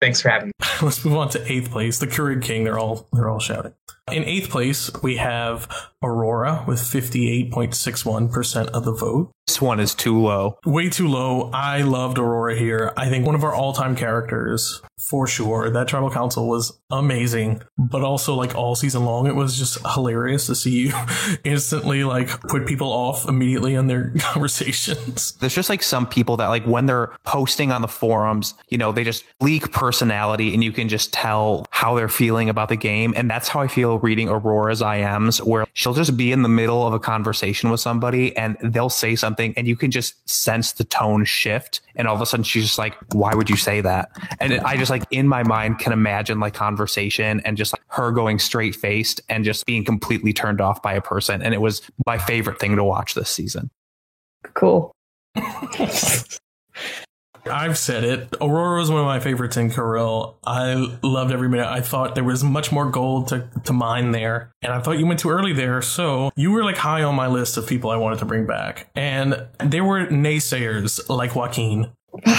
Thanks for having me. <laughs> Let's move on to eighth place, the Keurig King. They're all they're all shouting. In eighth place, we have Aurora with 58.61% of the vote. This one is too low. Way too low. I loved Aurora here. I think one of our all-time characters for sure. That tribal council was amazing, but also like all season long, it was just hilarious to see you <laughs> instantly like put people off immediately in their <laughs> conversations. There's just like some people that like when they're posting on the forums, you know, they just leak personality and you can just tell how they're feeling about the game. And that's how I feel reading Aurora's IMs, where she'll just be in the middle of a conversation with somebody and they'll say something and you can just sense the tone shift. And all of a sudden she's just like, why would you say that? And I just like in my mind can imagine like conversation and just like her going straight faced and just being completely turned off by a person. And it was my favorite thing to watch this season. Cool. <laughs> I've said it. Aurora was one of my favorites in Corel. I loved every minute. I thought there was much more gold to, to mine there. And I thought you went too early there. So you were like high on my list of people I wanted to bring back. And there were naysayers like Joaquin.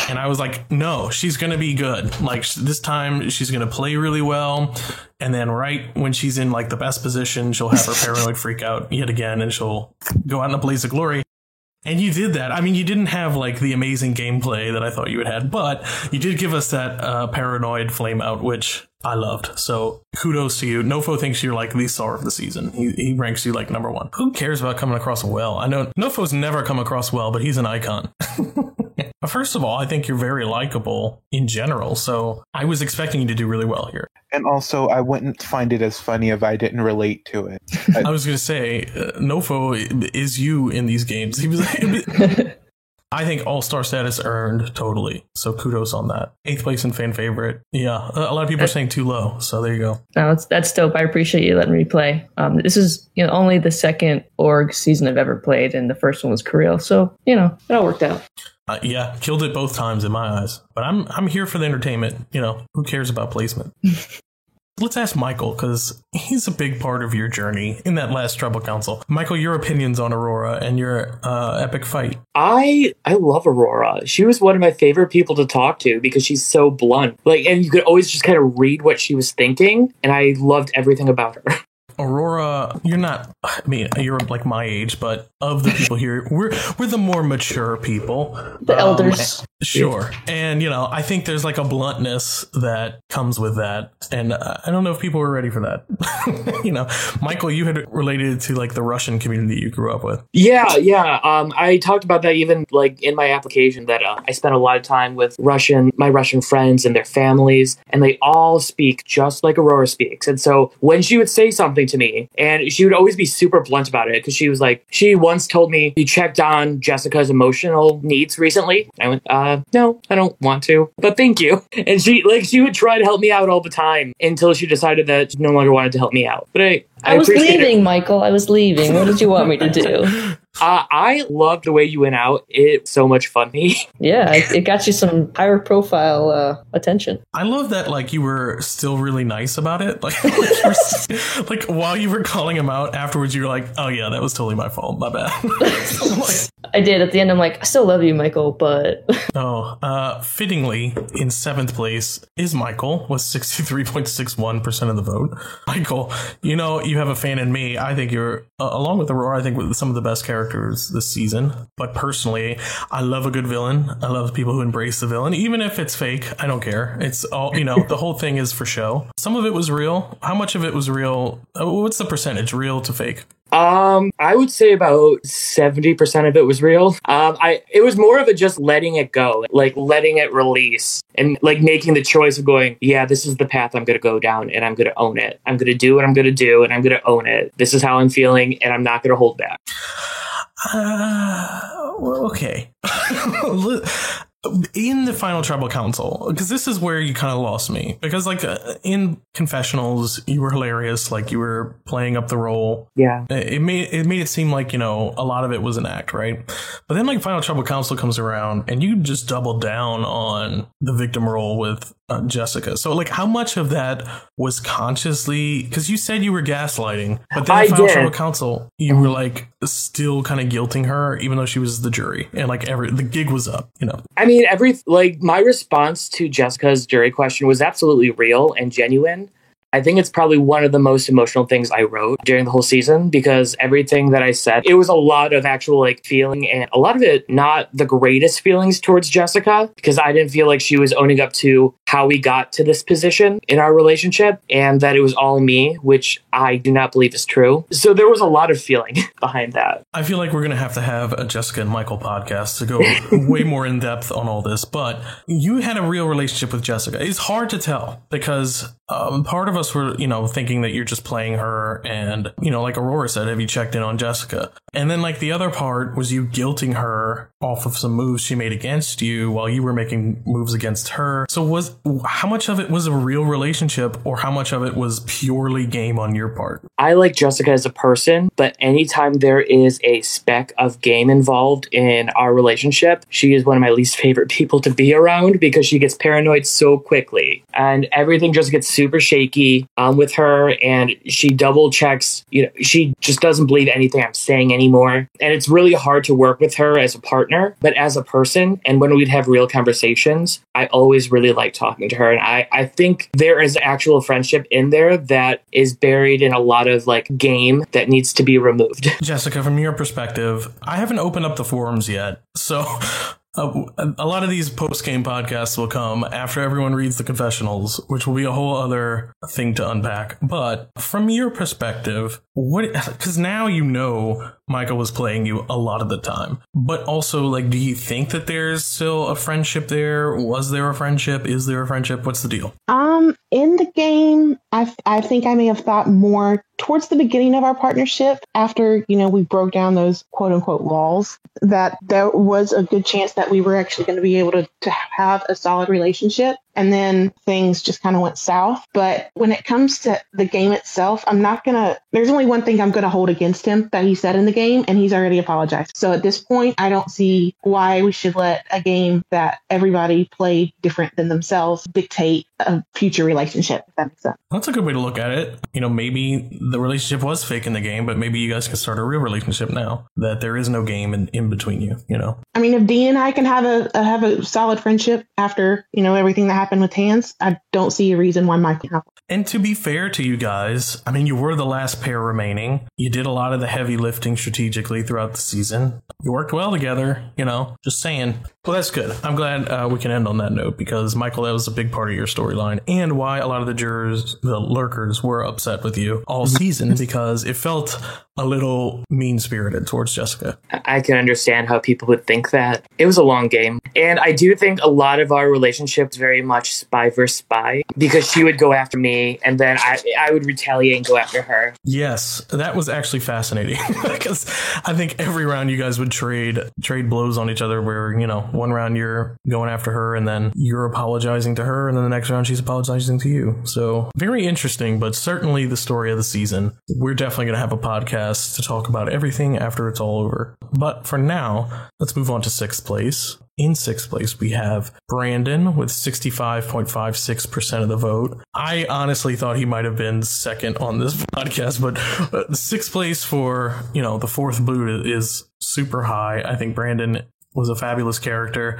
And I was like, no, she's going to be good. Like this time she's going to play really well. And then right when she's in like the best position, she'll have her paranoid freak out yet again and she'll go out in a blaze of glory. And you did that. I mean, you didn't have like the amazing gameplay that I thought you had had, but you did give us that uh, paranoid flame out, which I loved. So kudos to you. Nofo thinks you're like the star of the season. He, he ranks you like number one. Who cares about coming across well? I know Nofo's never come across well, but he's an icon. <laughs> but first of all, I think you're very likable in general. So I was expecting you to do really well here. And also, I wouldn't find it as funny if I didn't relate to it. <laughs> I was going to say, uh, Nofo is you in these games. He was. <laughs> I think All Star status earned totally. So kudos on that. Eighth place and fan favorite. Yeah, a lot of people are saying too low. So there you go. No, that's, that's dope. I appreciate you letting me play. Um, this is you know only the second org season I've ever played, and the first one was Korea. So you know it all worked out. Uh, yeah, killed it both times in my eyes. But I'm I'm here for the entertainment. You know, who cares about placement? <laughs> Let's ask Michael because he's a big part of your journey in that last Tribal Council. Michael, your opinions on Aurora and your uh, epic fight. I I love Aurora. She was one of my favorite people to talk to because she's so blunt. Like, and you could always just kind of read what she was thinking, and I loved everything about her. <laughs> Aurora, you're not. I mean, you're like my age, but of the people here, we're we're the more mature people, the um, elders. Sure, and you know, I think there's like a bluntness that comes with that, and I don't know if people were ready for that. <laughs> you know, Michael, you had related to like the Russian community you grew up with. Yeah, yeah. Um, I talked about that even like in my application that uh, I spent a lot of time with Russian, my Russian friends and their families, and they all speak just like Aurora speaks. And so when she would say something to me, and she would always be super blunt about it because she was like, she once told me, "You checked on Jessica's emotional needs recently." I went, "Uh, no, I don't want to, but thank you." <laughs> And she like she would try to help me out all the time until she decided that she no longer wanted to help me out. But I, I, I was appreciate it. leaving, Michael. I was leaving. What did you want me to do? <laughs> Uh, I loved the way you went out. It's so much fun. <laughs> yeah, it, it got you some higher profile uh, attention. I love that like you were still really nice about it. <laughs> Like, like, you were like while you were calling him out afterwards, you were like, "Oh yeah, that was totally my fault. My bad." <laughs> I did. At the end, I'm like, I still love you, Michael, but Oh, uh, fittingly, in seventh place is Michael with 63.61% of the vote. Michael, you know, you have a fan in me. I think you're, uh, along with Aurora, I think with some of the best characters this season. But personally, I love a good villain. I love people who embrace the villain. Even if it's fake, I don't care. It's all, you know, the whole thing is for show. Some of it was real. How much of it was real? Uh, What's the percentage, real to fake? Um, I would say about seventy percent of it was real. Um, I it was more of a just letting it go, like letting it release, and like making the choice of going, yeah, this is the path I'm going to go down, and I'm going to own it. I'm going to do what I'm going to do, and I'm going to own it. This is how I'm feeling, and I'm not going to hold back. Uh, well, okay. <laughs> in the final tribal council because this is where you kind of lost me. Because like uh, in confessionals you were hilarious like you were playing up the role. Yeah. it made it made it seem like you know a lot of it was an act right? But then like final tribal council comes around and you just double down on the victim role with uh, jessica so like how much of that was consciously because you said you were gaslighting but then I in final did. council you were like still kind of guilting her even though she was the jury and like every the gig was up you know I mean, every like my response to Jessica's jury question was absolutely real and genuine. I think it's probably one of the most emotional things I wrote during the whole season because everything that I said, it was a lot of actual like feeling and a lot of it not the greatest feelings towards Jessica because I didn't feel like she was owning up to how we got to this position in our relationship and that it was all me, which I do not believe is true. So there was a lot of feeling <laughs> behind that. I feel like we're going to have to have a Jessica and Michael podcast to go <laughs> way more in depth on all this. But you had a real relationship with Jessica. It's hard to tell because um, part of us were, you know, thinking that you're just playing her. And, you know, like Aurora said, have you checked in on Jessica? And then, like, the other part was you guilting her off of some moves she made against you while you were making moves against her. So, was how much of it was a real relationship or how much of it was purely game on your part? I like Jessica as a person, but anytime there is a speck of game involved in our relationship, she is one of my least <laughs> favorite people to be around because she gets paranoid so quickly and everything just gets super shaky um, with her and she double checks, you know, she just doesn't believe anything I'm saying anymore. And it's really hard to work with her as a partner, but as a person, and when we'd have real conversations, I always really like talking to her. And I, I think there is actual friendship in there that is buried in a lot of like game that needs to be removed. Jessica, from your perspective, I haven't opened up the forums yet. So <laughs> a lot of these post game podcasts will come after everyone reads the confessionals, which will be a whole other thing to unpack. But from your perspective, what, because now you know Michael was playing you a lot of the time, but also, like, do you think that there's still a friendship there? Was there a friendship? Is there a friendship? What's the deal? Um, in the game, I, I think I may have thought more towards the beginning of our partnership after, you know, we broke down those quote unquote walls that there was a good chance that we were actually going to be able to, to have a solid relationship. And then things just kind of went south. But when it comes to the game itself, I'm not going to, there's only one thing I'm going to hold against him that he said in the game, and he's already apologized. So at this point, I don't see why we should let a game that everybody played different than themselves dictate a future relationship, if that makes sense. That's a good way to look at it. You know, maybe the relationship was fake in the game, but maybe you guys can start a real relationship now that there is no game in, in between you, you know? I mean, if Dee and I can have a, a have a solid friendship after, you know, everything that happened with Hans, I don't see a reason why Mike can't. And to be fair to you guys, I mean, you were the last pair remaining. You did a lot of the heavy lifting strategically throughout the season. You worked well together, you know, just saying. Well, that's good. I'm glad uh, we can end on that note because, Michael, that was a big part of your storyline and why a lot of the jurors, the lurkers, were upset with you all season <laughs> because it felt a little mean spirited towards Jessica. I can understand how people would think that. It was a long game. And I do think a lot of our relationship relationships very much spy versus spy because she would go after me and then I, I would retaliate and go after her. Yes, that was actually fascinating <laughs> because I think every round you guys would trade trade blows on each other where, you know, one round you're going after her and then you're apologizing to her and then the next round she's apologizing to you. So, very interesting, but certainly the story of the season. We're definitely going to have a podcast to talk about everything after it's all over. But for now, let's move on to sixth place. In sixth place, we have Brandon with 65.56% of the vote. I honestly thought he might have been second on this <laughs> podcast, but uh, sixth place for, you know, the fourth boot is super high. I think Brandon was a fabulous character.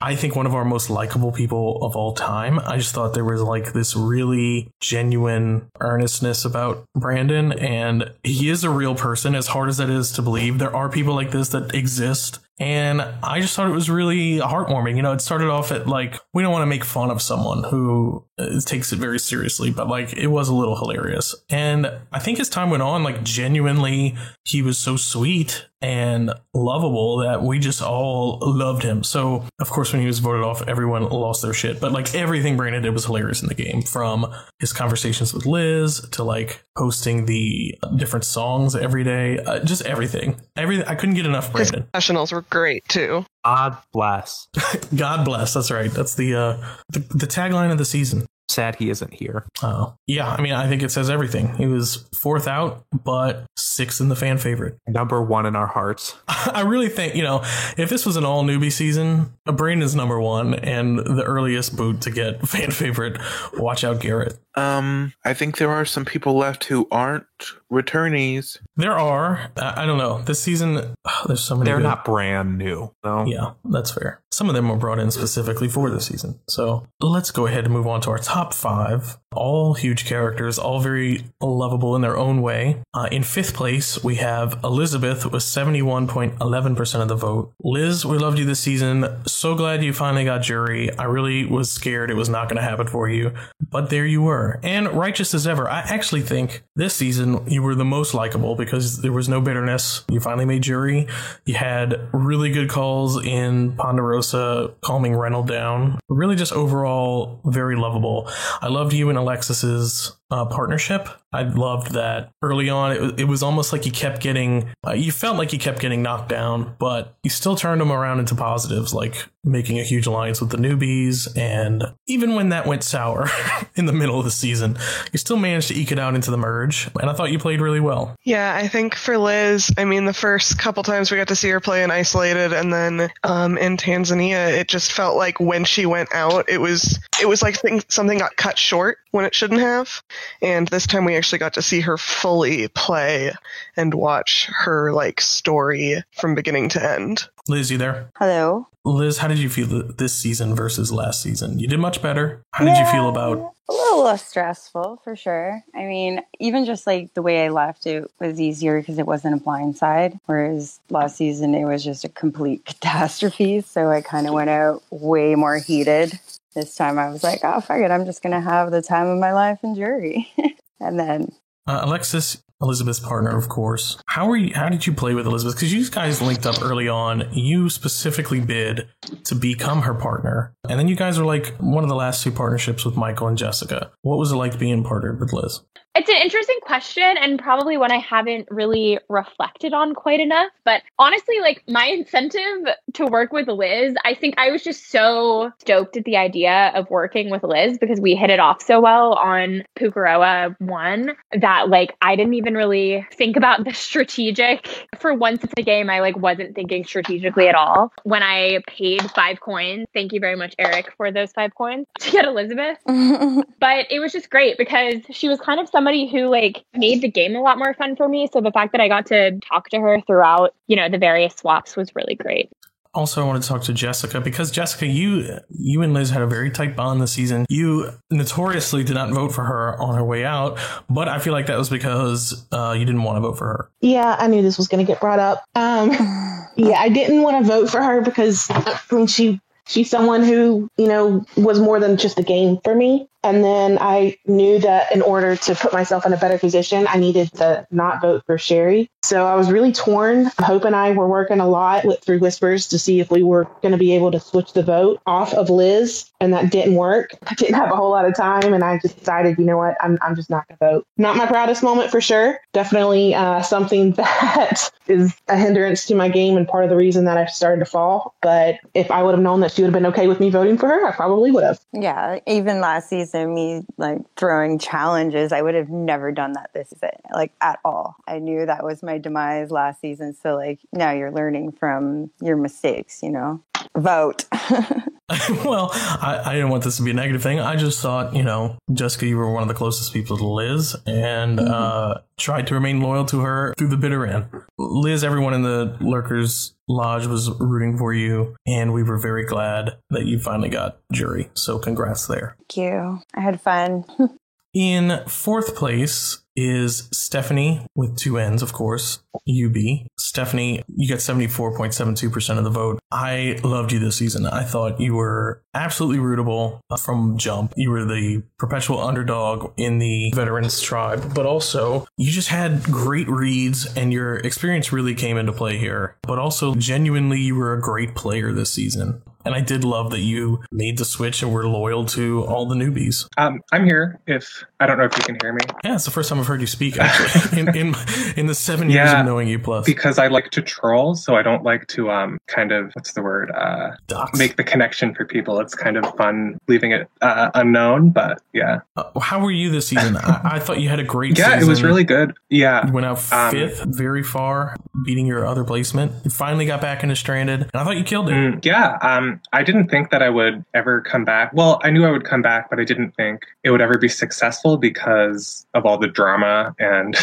I think one of our most likable people of all time. I just thought there was like this really genuine earnestness about Brandon, and he is a real person, as hard as that is to believe. There are people like this that exist. And I just thought it was really heartwarming. You know, it started off at like, we don't want to make fun of someone who uh, takes it very seriously, but like, it was a little hilarious. And I think as time went on, like, genuinely, he was so sweet and lovable that we just all loved him. So, of course, when he was voted off, everyone lost their shit. But like, everything Brandon did was hilarious in the game from his conversations with Liz to like posting the different songs every day, uh, just everything. Everything. I couldn't get enough Brandon. Professionals were great too. God bless. <laughs> God bless. That's right. That's the uh the, the tagline of the season. Sad he isn't here. Oh. Yeah, I mean, I think it says everything. He was fourth out, but sixth in the fan favorite. Number one in our hearts. <laughs> I really think, you know, if this was an all newbie season, Brain is number one and the earliest boot to get <laughs> fan favorite. Watch out, Garrett. Um, I think there are some people left who aren't returnees. There are. I I don't know. This season, <sighs> there's so many. They're good- not brand new. No. Yeah, that's fair. Some of them were brought in specifically for the season. So let's go ahead and move on to our top five. All huge characters, all very lovable in their own way. Uh, in fifth place, we have Elizabeth with 71.11% of the vote. Liz, we loved you this season. So glad you finally got jury. I really was scared it was not going to happen for you, but there you were. And righteous as ever. I actually think this season you were the most likable because there was no bitterness. You finally made jury. You had really good calls in Ponderosa, calming Reynolds down. Really, just overall very lovable. I loved you and Alexis's uh, partnership. I loved that early on. It, it was almost like you kept getting, uh, you felt like you kept getting knocked down, but you still turned them around into positives, like making a huge alliance with the newbies. And even when that went sour <laughs> in the middle of the season, you still managed to eke it out into the merge. And I thought you played really well. Yeah, I think for Liz, I mean, the first couple times we got to see her play in Isolated, and then um, in Tanzania, it just felt like when she went out, it was it was like something got cut short when it shouldn't have. And this time we actually got to see her fully play and watch her like story from beginning to end. Liz, you there? Hello. Liz, how did you feel this season versus last season? You did much better. How did you feel about A little less stressful for sure. I mean, even just like the way I left, it was easier because it wasn't a blind side. Whereas last season, it was just a complete <laughs> catastrophe. So I kind of went out way more heated. This time I was like, oh, fuck it. I'm just going to have the time of my life in jury. <laughs> and then uh, Alexis, Elizabeth's partner, of course? How were you? How did you play with Elizabeth? Because you guys linked up early on. You specifically bid to become her partner, and then you guys were like one of the last two partnerships with Michael and Jessica. What was it like being partnered with Liz? It's an interesting question and probably one I haven't really reflected on quite enough. But honestly, like my incentive to work with Liz, I think I was just so stoked at the idea of working with Liz because we hit it off so well on Pukaroa 1 that like I didn't even really think about the strategic. For once in the game, I like wasn't thinking strategically at all. When I paid five coins, thank you very much, Eric, for those five coins <laughs> to get Elizabeth <laughs> but it was just great because she was kind of somebody who like made the game a lot more fun for me so the fact that i got to talk to her throughout you know the various swaps was really great Also, I wanted to talk to Jessica because Jessica, you you and Liz had a very tight bond this season. You notoriously did not vote for her on her way out, but I feel like that was because uh, you didn't want to vote for her. Yeah, I knew this was going to get brought up. Um, <laughs> yeah, I didn't want to vote for her because I mean she she's someone who you know was more than just a game for me. And then I knew that in order to put myself in a better position, I needed to not vote for Sherry. So I was really torn. Hope and I were working a lot with Three whispers to see if we were going to be able to switch the vote off of Liz, and that didn't work. I didn't have a whole lot of time, and I just decided, you know what, I'm I'm just not going to vote. Not my proudest moment for sure. Definitely uh, something <laughs> that is a hindrance to my game and part of the reason that I started to fall. But if I would have known that she would have been okay with me voting for her, I probably would have. Yeah, even last season, me like throwing challenges, I would have never done that this season, like at all. I knew that was my demise last season. So, like, now you're learning from your mistakes, you know? Vote. <laughs> <laughs> well, I, I didn't want this to be a negative thing. I just thought, you know, Jessica, you were one of the closest people to Liz and uh, tried to remain loyal to her through the bitter end. Liz, everyone in the Lurkers Lodge was rooting for you, and we were very glad that you finally got jury. So, congrats there. Thank you. I had fun. <laughs> In fourth place is Stephanie with two N's, of course, UB. Stephanie, you got 74.72% of the vote. I loved you this season. I thought you were absolutely rootable uh, from jump. You were the perpetual underdog in the veterans tribe, but also you just had great reads and your experience really came into play here. But also, genuinely, you were a great player this season. And I did love that you made the switch and were loyal to all the newbies. Um, I'm here. If I don't know if you can hear me. Yeah, it's the first time I've heard you speak actually <laughs> in in, in the seven years Yeah. of knowing you plus. Because I like to troll, so I don't like to um kind of what's the word uh make the connection for people. It's kind of fun leaving it uh, unknown, but yeah. Uh, how were you this season? I, I thought you had a great Yeah, season. it was really good. Yeah, You went out Um, fifth, very far, beating your other placement. You finally got back into stranded, and I thought you killed it. Mm, yeah, um, I didn't think that I would ever come back. Well, I knew I would come back, but I didn't think it would ever be successful because of all the drama and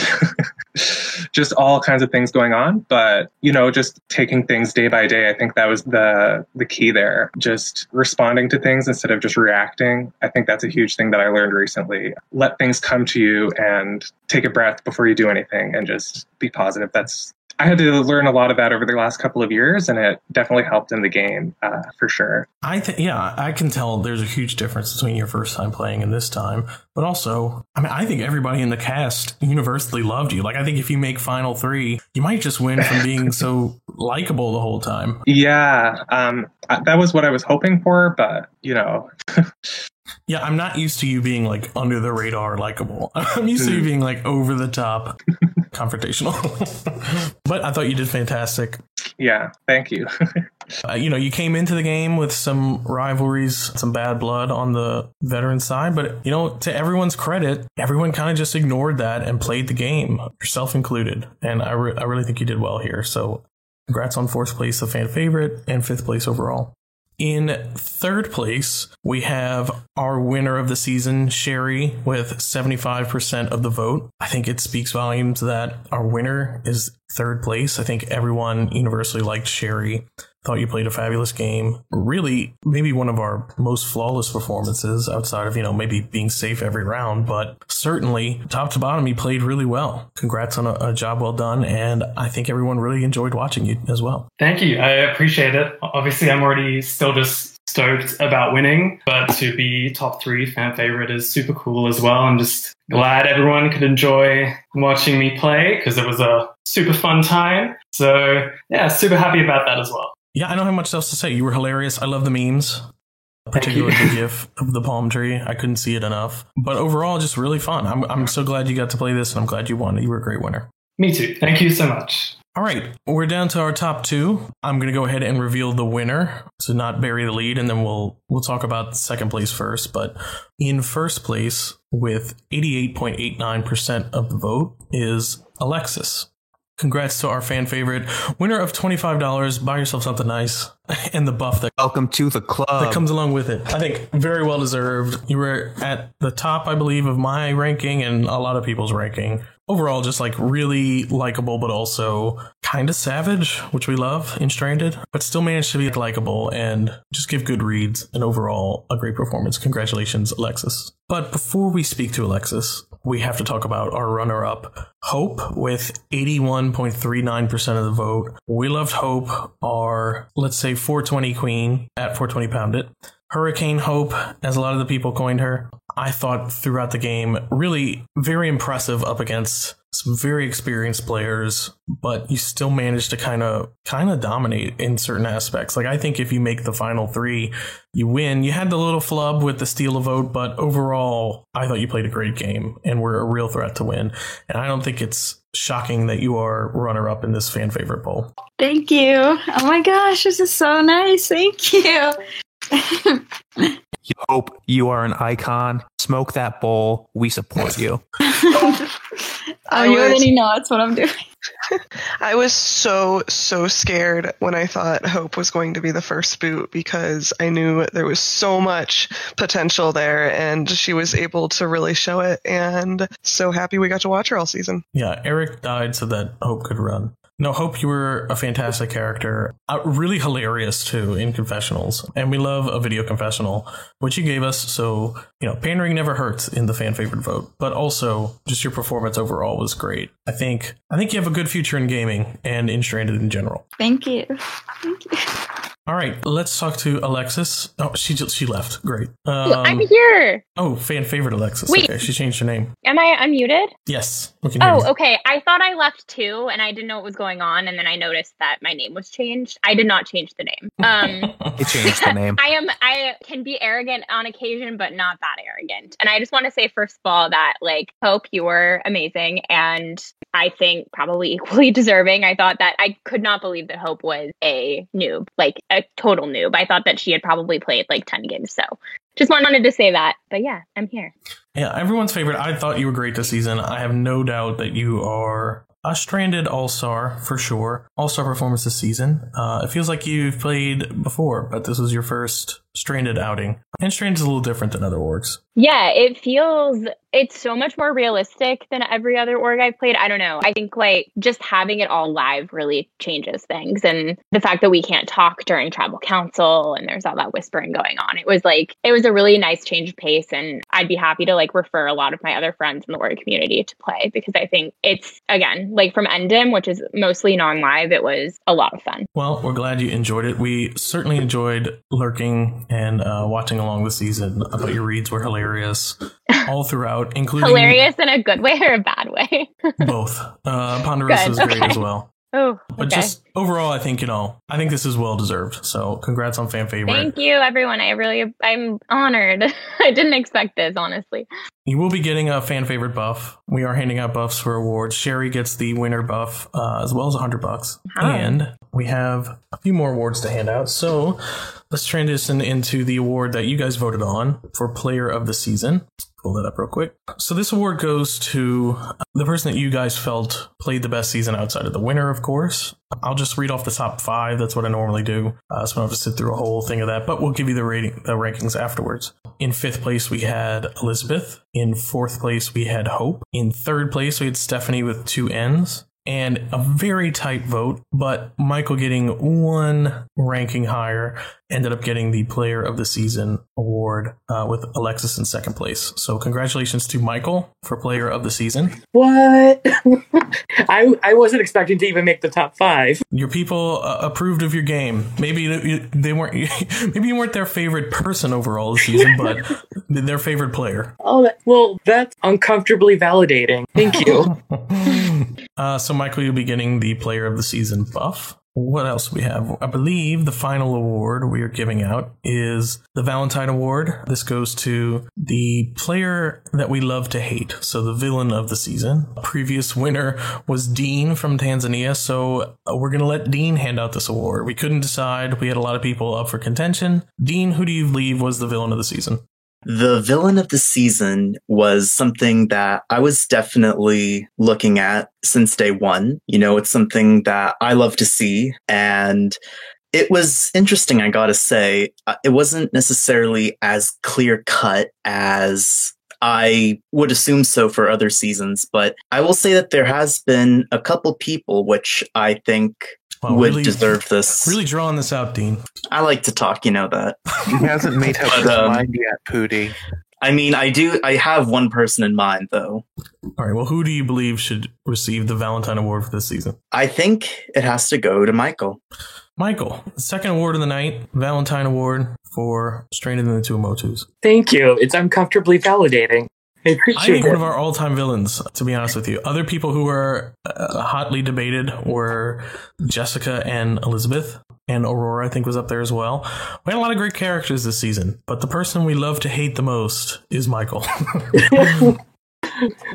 <laughs> just all kinds of things going on. But you know, just taking things day by day, I think that was the the key there. Just responding to things instead of just reacting. I think that's a huge thing that I learned recently. Let things come to you and take a breath before you do anything, and just be positive. That's I had to learn a lot of that over the last couple of years, and it definitely helped in the game uh, for sure. I think, yeah, I can tell there's a huge difference between your first time playing and this time. But also, I mean, I think everybody in the cast universally loved you. Like, I think if you make Final Three, you might just win from being so <laughs> likable the whole time. Yeah, um, that was what I was hoping for, but you know. <laughs> Yeah, I'm not used to you being like under the radar likable. <laughs> I'm used to you being like over the top confrontational. <laughs> but I thought you did fantastic. Yeah, thank you. <laughs> uh, you know, you came into the game with some rivalries, some bad blood on the veteran side, but you know, to everyone's credit, everyone kind of just ignored that and played the game, yourself included. And I, re- I really think you did well here. So congrats on fourth place, a fan favorite, and fifth place overall. In third place, we have our winner of the season, Sherry, with 75% of the vote. I think it speaks volumes that our winner is third place. I think everyone universally liked Sherry. Thought you played a fabulous game. Really, maybe one of our most flawless performances outside of, you know, maybe being safe every round, but certainly top to bottom, you played really well. Congrats on a, a job well done. And I think everyone really enjoyed watching you as well. Thank you. I appreciate it. Obviously, I'm already still just stoked about winning, but to be top three fan favorite is super cool as well. I'm just glad everyone could enjoy watching me play because it was a super fun time. So yeah, super happy about that as well. Yeah, I don't have much else to say. You were hilarious. I love the memes, particularly <laughs> the gif of the palm tree. I couldn't see it enough. But overall, just really fun. I'm, I'm so glad you got to play this, and I'm glad you won. You were a great winner. Me too. Thank you so much. All right, we're down to our top two. I'm going to go ahead and reveal the winner to not bury the lead, and then we'll we'll talk about second place first. But in first place, with 88.89% of the vote, is Alexis. Congrats to our fan favorite winner of $25. Buy yourself something nice <laughs> and the buff that welcome to the club that comes along with it. I think very well deserved. You were at the top, I believe, of my ranking and a lot of people's ranking. Overall, just like really likable, but also kind of savage, which we love in Stranded, but still managed to be likable and just give good reads and overall a great performance. Congratulations, Alexis. But before we speak to Alexis, we have to talk about our runner up, Hope, with 81.39% of the vote. We loved Hope, our, let's say, 420 queen at 420 pound it. Hurricane Hope, as a lot of the people coined her, I thought throughout the game, really very impressive up against some very experienced players, but you still managed to kind of kind of dominate in certain aspects. Like I think if you make the final three, you win. You had the little flub with the steal a vote, but overall, I thought you played a great game and were a real threat to win. And I don't think it's shocking that you are runner up in this fan favorite poll. Thank you. Oh my gosh, this is so nice. Thank you. you <laughs> hope you are an icon. Smoke that bowl. We support you. <laughs> oh, you already know that's what I'm doing. <laughs> I was so, so scared when I thought Hope was going to be the first boot because I knew there was so much potential there and she was able to really show it. And so happy we got to watch her all season. Yeah, Eric died so that Hope could run. No, Hope, you were a fantastic character. Uh, really hilarious, too, in confessionals. And we love a video confessional, which you gave us. So, you know, pandering never hurts in the fan favorite vote. But also, just your performance overall was great. I think I think you have a good future in gaming and in Stranded in general. Thank you. <laughs> Thank you. All right, let's talk to Alexis. Oh, she just, she left. Great. Um, I'm here. Oh, fan favorite Alexis. Wait. Okay, she changed her name. Am I unmuted? Yes. Oh, okay. I thought I left too, and I didn't know what was going on, and then I noticed that my name was changed. I did not change the name. Um, <laughs> it changed the name. I am. I can be arrogant on occasion, but not that arrogant. And I just want to say, first of all, that like Hope, you were amazing, and I think probably <laughs> equally deserving. I thought that I could not believe that Hope was a noob, like a total noob. I thought that she had probably played like 10 games. So just wanted to say that. But yeah, I'm here. Yeah, everyone's favorite. I thought you were great this season. I have no doubt that you are a stranded all star for sure. All star performance this season. Uh, it feels like you've played before, but this was your first stranded outing. And stranded is a little different than other orgs. Yeah, it feels it's so much more realistic than every other org I've played. I don't know. I think like just having it all live really changes things. And the fact that we can't talk during tribal council and there's all that whispering going on. It was like it was a really nice change of pace and I'd be happy to like refer a lot of my other friends in the org community to play because I think it's again like from Endim, which is mostly non-live, it was a lot of fun. Well, we're glad you enjoyed it. We certainly enjoyed lurking and uh, watching along the season. I thought your reads were hilarious all throughout, <laughs> including hilarious in a good way or a bad way. <laughs> both. Uh, Ponderosa Good, is great okay. as well. Oh, But okay. just overall, I think you know, I think this is well deserved. So congrats on fan favorite. Thank you, everyone. I really, I'm honored. <laughs> I didn't expect this, honestly. You will be getting a fan favorite buff. We are handing out buffs for awards. Sherry gets the winner buff uh, as well as a hundred bucks, Wow. and we have a few more awards to hand out. So let's transition into the award that you guys voted on for Player of the Season. Pull that up real quick. So this award goes to the person that you guys felt played the best season outside of the winner, of course. I'll just read off the top five. That's what I normally do. Uh, so I don't have to sit through a whole thing of that, but we'll give you the rating, the rankings afterwards. In fifth place, we had Elizabeth. In fourth place, we had Hope. In third place, we had Stephanie with two N's. And a very tight vote, but Michael getting one ranking higher ended up getting the Player of the Season award uh, with Alexis in second place. So, congratulations to Michael for Player of the Season. What? <laughs> I I wasn't expecting to even make the top five. Your people uh, approved of your game. Maybe they weren't. <laughs> Maybe you weren't their favorite person overall this season, but <laughs> their favorite player. Oh, that, well, that's uncomfortably validating. Thank you. <laughs> Uh, so, Michael, you'll be getting the Player of the Season buff. What else we have? I believe the final award we are giving out is the Valentine Award. This goes to the player that we love to hate, so the villain of the season. Previous winner was Dean from Tanzania, so uh, we're gonna let Dean hand out this award. We couldn't decide. We had a lot of people up for contention. Dean, who do you believe was the villain of the season? The villain of the season was something that I was definitely looking at since day one. You know, it's something that I love to see. And it was interesting, I gotta say. Uh, It wasn't necessarily as clear cut as I would assume so for other seasons, but I will say that there has been a couple people which I think Wow, would really- deserve this. Really drawing this out, Dean. I like to talk, you know that. He hasn't made up <laughs> his um, mind yet, Pooty. I mean, I do. I have one person in mind, though. All right. Well, who do you believe should receive the Valentine Award for this season? I think it has to go to Michael. Michael, second award of the night, Valentine Award for Stranded in the Two Motus. Thank you. It's uncomfortably validating. I I think one of our all-time villains, to be honest with you. Other people who were uh, hotly debated were Jessica and Elizabeth, and Aurora. I think was up there as well. We had a lot of great characters this season, but the person we love to hate the most is Michael. <laughs> <laughs>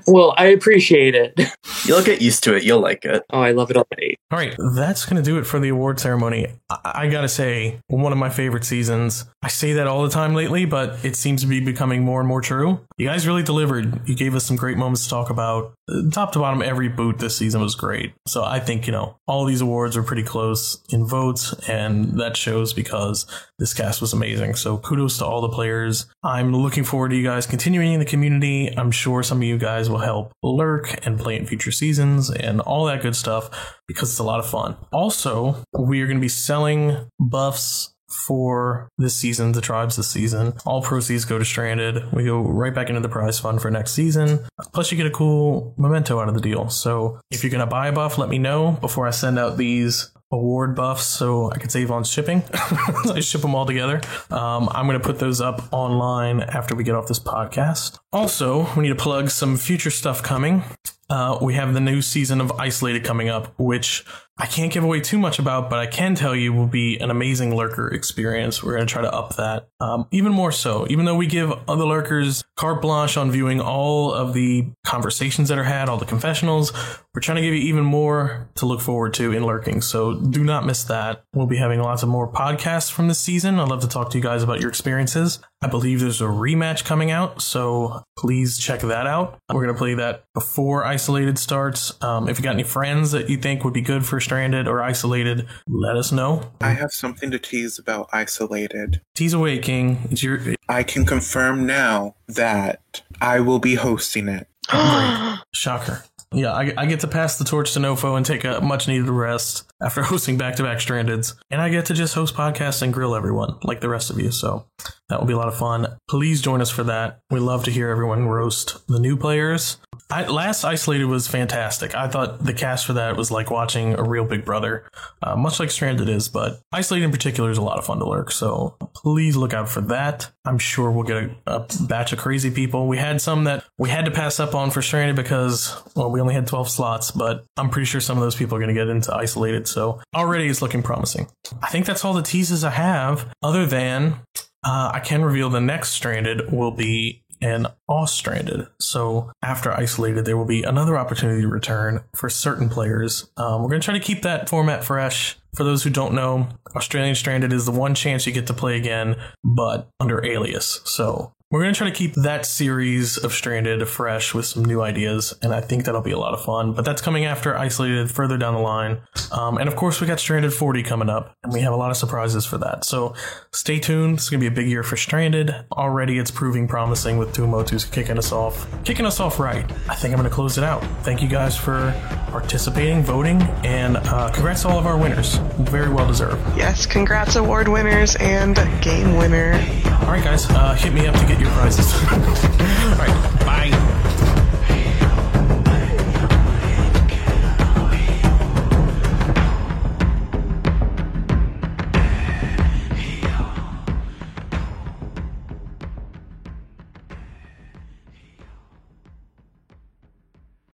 well, I appreciate it. You'll get used to it. You'll like it. Oh, I love it already. All right, that's going to do it for the award ceremony. I, I got to say, one of my favorite seasons. I say that all the time lately, but it seems to be becoming more and more true. You guys really delivered. You gave us some great moments to talk about. Top to bottom, every boot this season was great. So I think, you know, all these awards are pretty close in votes, and that shows because this cast was amazing. So kudos to all the players. I'm looking forward to you guys continuing in the community. I'm sure some of you guys will help lurk and play in future seasons and all that good stuff because it's a lot of fun. Also, we are going to be selling buffs for this season, the tribes this season. All proceeds go to Stranded. We go right back into the prize fund for next season. Plus, you get a cool memento out of the deal. So, if you're going to buy a buff, let me know before I send out these award buffs so I can save on shipping. <laughs> I ship them all together. Um, I'm going to put those up online after we get off this podcast. Also, we need to plug some future stuff coming. Uh, we have the new season of Isolated coming up, which I can't give away too much about, but I can tell you will be an amazing lurker experience. We're going to try to up that um, even more so. Even though we give other lurkers carte blanche on viewing all of the conversations that are had, all the confessionals, we're trying to give you even more to look forward to in lurking. So do not miss that. We'll be having lots of more podcasts from this season. I'd love to talk to you guys about your experiences. I believe there's a rematch coming out, so please check that out. We're going to play that before Isolated starts. Um, if you got any friends that you think would be good for Stranded or Isolated, let us know. I have something to tease about Isolated. Tease away, King. It's your. I can confirm now that I will be hosting it. <gasps> Shocker. Yeah, I, I, get to pass the torch to Nofo and take a much needed rest after <laughs> hosting back to back Strandeds. And I get to just host podcasts and grill everyone like the rest of you. So that will be a lot of fun. Please join us for that. We love to hear everyone roast the new players. I, last Isolated was fantastic. I thought the cast for that was like watching a real Big Brother, uh, much like Stranded is, but Isolated in particular is a lot of fun to lurk. So please look out for that. I'm sure we'll get a, a batch of crazy people. We had some that we had to pass up on for Stranded because, well, we only had 12 slots, but I'm pretty sure some of those people are going to get into Isolated. So already it's looking promising. I think that's all the teases I have, other than uh, I can reveal the next Stranded will be an off stranded. So after isolated, there will be another opportunity to return for certain players. Um, we're going to try to keep that format fresh. For those who don't know, Australian Stranded is the one chance you get to play again, but under alias. So we're going to try to keep that series of Stranded fresh with some new ideas, and I think that'll be a lot of fun. But that's coming after Isolated further down the line. Um, and of course, we got Stranded 40 coming up, and we have a lot of surprises for that. So stay tuned. It's going to be a big year for Stranded. Already it's proving promising with two Tumotu's kicking us off. Kicking us off right. I think I'm going to close it out. Thank you guys for participating, voting, and uh, congrats to all of our winners. Very well deserved. Yes, congrats award winners and game winner. All right, guys, uh, hit me up to get your prizes. <laughs> All right, bye.